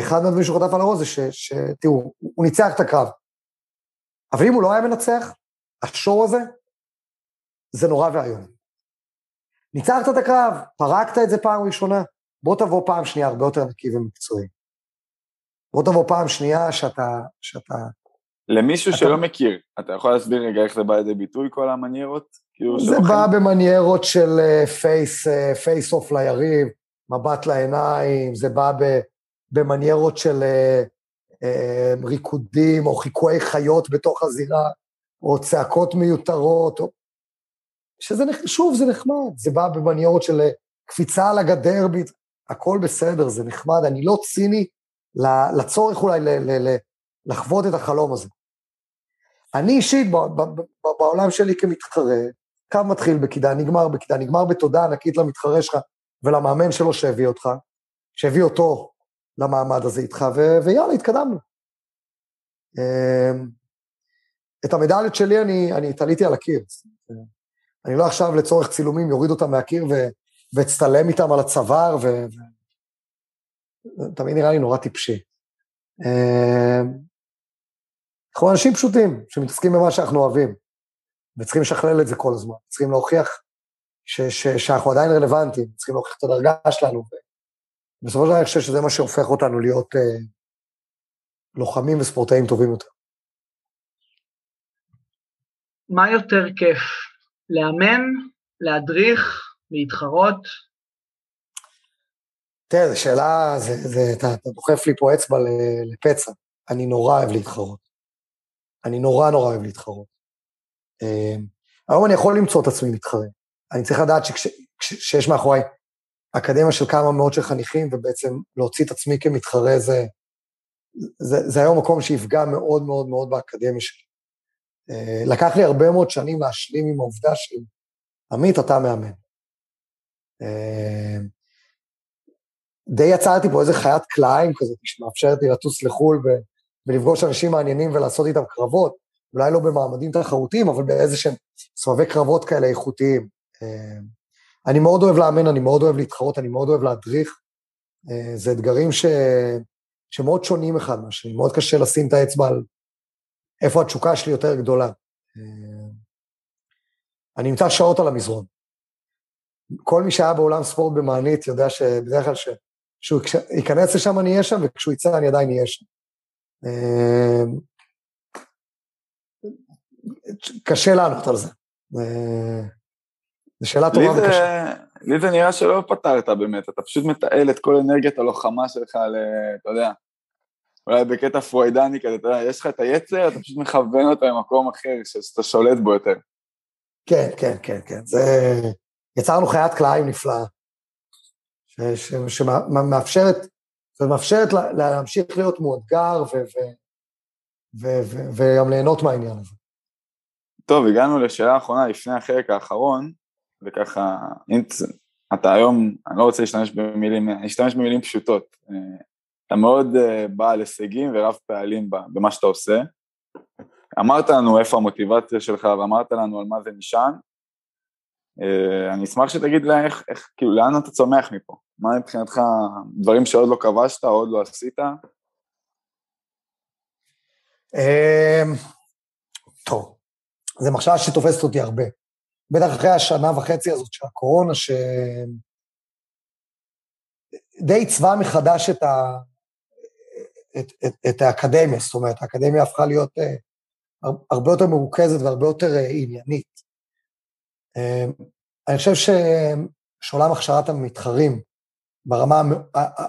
אחד מהדברים שהוא חטף על הראש זה שתראו, הוא ניצח את הקרב. אבל אם הוא לא היה מנצח, השואו הזה, זה נורא ואיום. ניצחת את הקרב, פרקת את זה פעם ראשונה, בוא תבוא פעם שנייה הרבה יותר נקי ומקצועי. בוא תבוא פעם שנייה שאתה... שאתה למישהו אתה... שלא מכיר, אתה יכול להסביר רגע איך זה בא לידי ביטוי, כל המניירות? כאילו זה בא במניירות של face, face off ליריב, מבט לעיניים, זה בא במניירות של אה, ריקודים או חיקויי חיות בתוך הזירה, או צעקות מיותרות, או... שזה, שוב, זה נחמד, זה בא במניירות של אה, קפיצה על הגדר, הכל בסדר, זה נחמד, אני לא ציני לצורך אולי ל, ל, ל, לחוות את החלום הזה. אני אישית, בעולם שלי כמתחרה, קו מתחיל בכידה, נגמר בכידה, נגמר בתודה ענקית למתחרה שלך ולמאמן שלו שהביא אותך, שהביא אותו למעמד הזה איתך, ו- ויאללה, התקדמנו. אמ, את המדליות שלי אני, אני תליתי על הקיר. אני לא עכשיו לצורך צילומים יוריד אותם מהקיר ו- ואצטלם איתם על הצוואר, ו... תמיד נראה לי נורא טיפשי. אמ, אנחנו אנשים פשוטים, שמתעסקים במה שאנחנו אוהבים, וצריכים לשכלל את זה כל הזמן, צריכים להוכיח ש- ש- שאנחנו עדיין רלוונטיים, צריכים להוכיח את הדרגה שלנו, בסופו של דבר אני חושב שזה מה שהופך אותנו להיות אה, לוחמים וספורטאים טובים יותר. מה יותר כיף, לאמן, להדריך, להתחרות? תראה, זו שאלה, זה, זה, אתה, אתה דוחף לי פה אצבע לפצע. אני נורא אוהב להתחרות. אני נורא נורא אוהב להתחרות. אה, היום אני יכול למצוא את עצמי מתחרה. אני צריך לדעת שכשיש מאחוריי אקדמיה של כמה מאות של חניכים, ובעצם להוציא את עצמי כמתחרה זה, זה, זה היום מקום שיפגע מאוד מאוד מאוד באקדמיה שלי. אה, לקח לי הרבה מאוד שנים להשלים עם העובדה של עמית, אתה מאמן. אה, די יצרתי פה איזה חיית קלעים כזאת, שמאפשרת לי לטוס לחו"ל ולפגוש אנשים מעניינים ולעשות איתם קרבות, אולי לא במעמדים תחרותיים, אבל באיזה שהם סבבי קרבות כאלה איכותיים. אה, אני מאוד אוהב לאמן, אני מאוד אוהב להתחרות, אני מאוד אוהב להדריך. אה, זה אתגרים ש... שמאוד שונים אחד מהשני, מאוד קשה לשים את האצבע על איפה התשוקה שלי יותר גדולה. אני נמצא שעות על המזרון. כל מי שהיה בעולם ספורט במענית יודע שבדרך כלל כשהוא ייכנס לשם אני אהיה שם, וכשהוא יצא אני עדיין אהיה שם. אה, קשה לענות על זה. זו שאלה טובה וקשה. לי זה נראה שלא פתרת באמת, אתה פשוט מתעל את כל אנרגיית הלוחמה שלך ל... אתה יודע, אולי בקטע פרוידני כזה, אתה יודע, יש לך את היצר, אתה פשוט מכוון אותו למקום אחר, שאתה שולט בו יותר. כן, כן, כן, כן. זה... יצרנו חיית קלעים נפלאה, שמאפשרת, ומאפשרת להמשיך להיות מאותגר וגם ליהנות מהעניין הזה. טוב, הגענו לשאלה האחרונה לפני החלק האחרון, וככה, אם אתה היום, אני לא רוצה להשתמש במילים, אני אשתמש במילים פשוטות. אה, אתה מאוד אה, בעל הישגים ורב פעלים במה שאתה עושה. אמרת לנו איפה המוטיבציה שלך ואמרת לנו על מה זה נשען. אה, אני אשמח שתגיד לה איך, איך, כאילו, לאן אתה צומח מפה? מה מבחינתך דברים שעוד לא כבשת, עוד לא עשית? טוב, זו מחשבה שתופסת אותי הרבה. בטח אחרי השנה וחצי הזאת של הקורונה, שדי עיצבה מחדש את, ה... את, את, את האקדמיה, זאת אומרת, האקדמיה הפכה להיות uh, הרבה יותר מרוכזת והרבה יותר uh, עניינית. אה, אני חושב. שעולם הכשרת המתחרים ברמה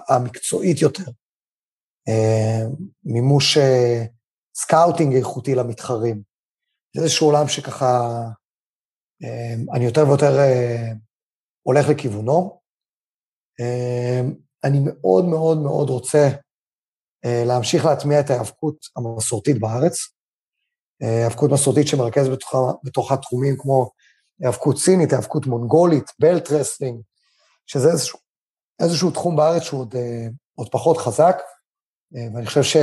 המקצועית יותר, אה, מימוש אה, scouting איכותי למתחרים, זה איזשהו עולם שככה אמ, אני יותר ויותר אה, הולך לכיוונו. אמ, אני מאוד מאוד מאוד רוצה אה, להמשיך להטמיע את ההיאבקות המסורתית בארץ. אה, היאבקות מסורתית שמרכזת בתוכה, בתוכה תחומים כמו היאבקות סינית, היאבקות מונגולית, belt wrestling, שזה איזשהו, איזשהו תחום בארץ שהוא עוד, עוד פחות חזק, ואני חושב ש,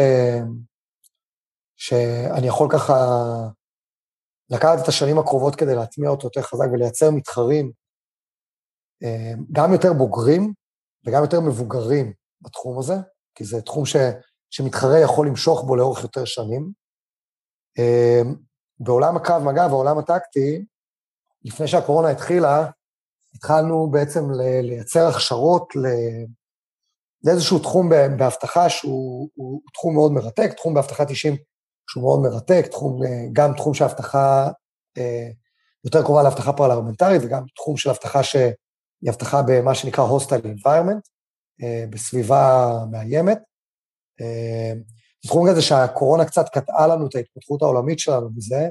שאני יכול ככה לקחת את השנים הקרובות כדי להטמיע אותו יותר חזק ולייצר מתחרים אה, גם יותר בוגרים וגם יותר מבוגרים בתחום הזה, כי זה תחום ש, שמתחרה יכול למשוך בו לאורך יותר שנים. אה, בעולם הקרב מגע והעולם הטקטי, לפני שהקורונה התחילה, התחלנו בעצם לייצר הכשרות לאיזשהו תחום באבטחה שהוא תחום מאוד מרתק, תחום באבטחת אישים שהוא מאוד מרתק, תחום, גם תחום של אבטחה אה, יותר קרובה לאבטחה פרלמנטרית, וגם תחום של אבטחה שהיא אבטחה במה שנקרא hostile environment, אה, בסביבה מאיימת. אה, זה תחום כזה שהקורונה קצת קטעה לנו את ההתפתחות העולמית שלנו בזה,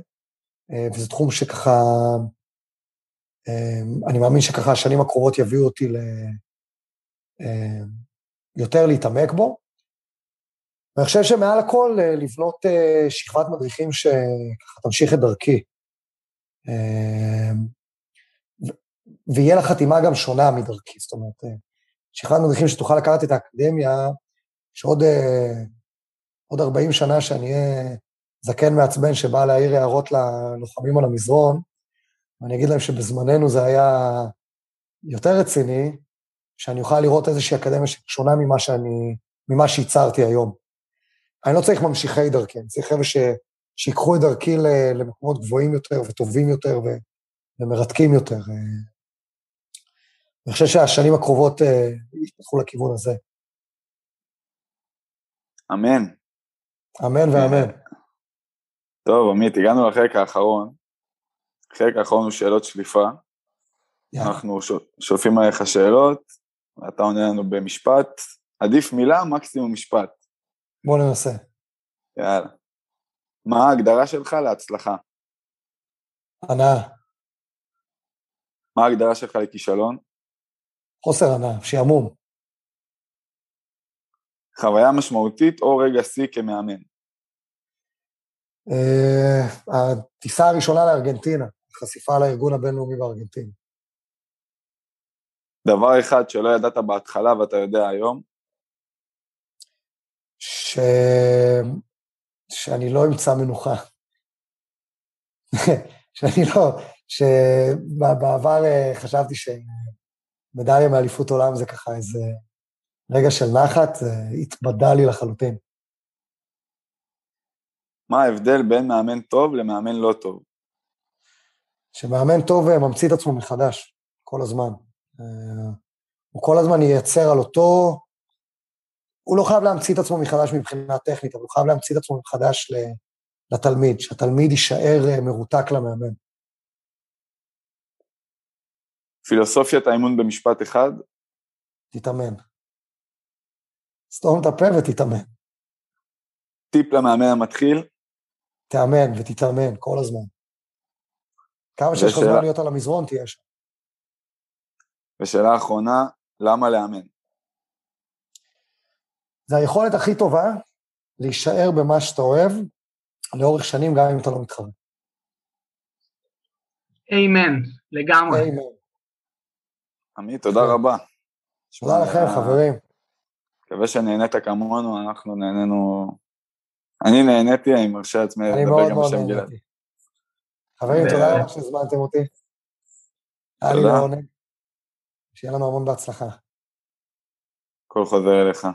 וזה תחום שככה, אני מאמין שככה השנים הקרובות יביאו אותי ל... יותר להתעמק בו. ואני חושב שמעל הכל לבנות שכבת מדריכים שככה תמשיך את דרכי. ויהיה לה חתימה גם שונה מדרכי, זאת אומרת, שכבת מדריכים שתוכל לקחת את האקדמיה, שעוד עוד 40 שנה שאני אהיה זקן מעצבן שבא להעיר הערות ללוחמים על המזרון, ואני אגיד להם שבזמננו זה היה יותר רציני, שאני אוכל לראות איזושהי אקדמיה שונה ממה שאני, ממה שייצרתי היום. אני לא צריך ממשיכי דרכי, אני צריך חבר'ה שיקחו את דרכי למקומות גבוהים יותר וטובים יותר ומרתקים יותר. אני חושב שהשנים הקרובות אה, יתפתחו לכיוון הזה. אמן. אמן ואמן. טוב, עמית, הגענו לחלק האחרון. החלק האחרון הוא שאלות שליפה. יאללה. אנחנו שולפים עליך שאלות, ואתה עונה לנו במשפט. עדיף מילה, מקסימום משפט. בוא ננסה. יאללה. מה ההגדרה שלך להצלחה? הנאה. מה ההגדרה שלך לכישלון? חוסר הנאה, שעמום. חוויה משמעותית או רגע שיא כמאמן? Uh, הטיסה הראשונה לארגנטינה, חשיפה לארגון הבינלאומי בארגנטינה. דבר אחד שלא ידעת בהתחלה ואתה יודע היום? ש... שאני לא אמצא מנוחה. שאני לא, שבעבר אה, חשבתי שמדליה מאליפות עולם זה ככה איזה רגע של נחת, זה התבדה לי לחלוטין. מה ההבדל בין מאמן טוב למאמן לא טוב? שמאמן טוב אה, ממציא את עצמו מחדש, כל הזמן. אה, הוא כל הזמן ייצר על אותו... הוא לא חייב להמציא את עצמו מחדש מבחינה טכנית, אבל הוא חייב להמציא את עצמו מחדש לתלמיד, שהתלמיד יישאר אה, מרותק למאמן. פילוסופיית האימון במשפט אחד? תתאמן. סתום את הפה ותתאמן. טיפ למאמן המתחיל? תאמן ותתאמן כל הזמן. כמה שיש לך זמן להיות על המזרון, תהיה שם. ושאלה אחרונה, למה לאמן? זה היכולת הכי טובה להישאר במה שאתה אוהב לאורך שנים, גם אם אתה לא מתחרה. איימן, לגמרי. איימן. עמית, תודה רבה. תודה לכם, חברים. מקווה שנהנית כמונו, אנחנו נהנינו... אני נהניתי, אני מרשה לעצמי לדבר גם בשם גלעד. חברים, תודה רבה שהזמנתם אותי. היה לי לעונג. שיהיה לנו המון בהצלחה. הכל חוזר אליך.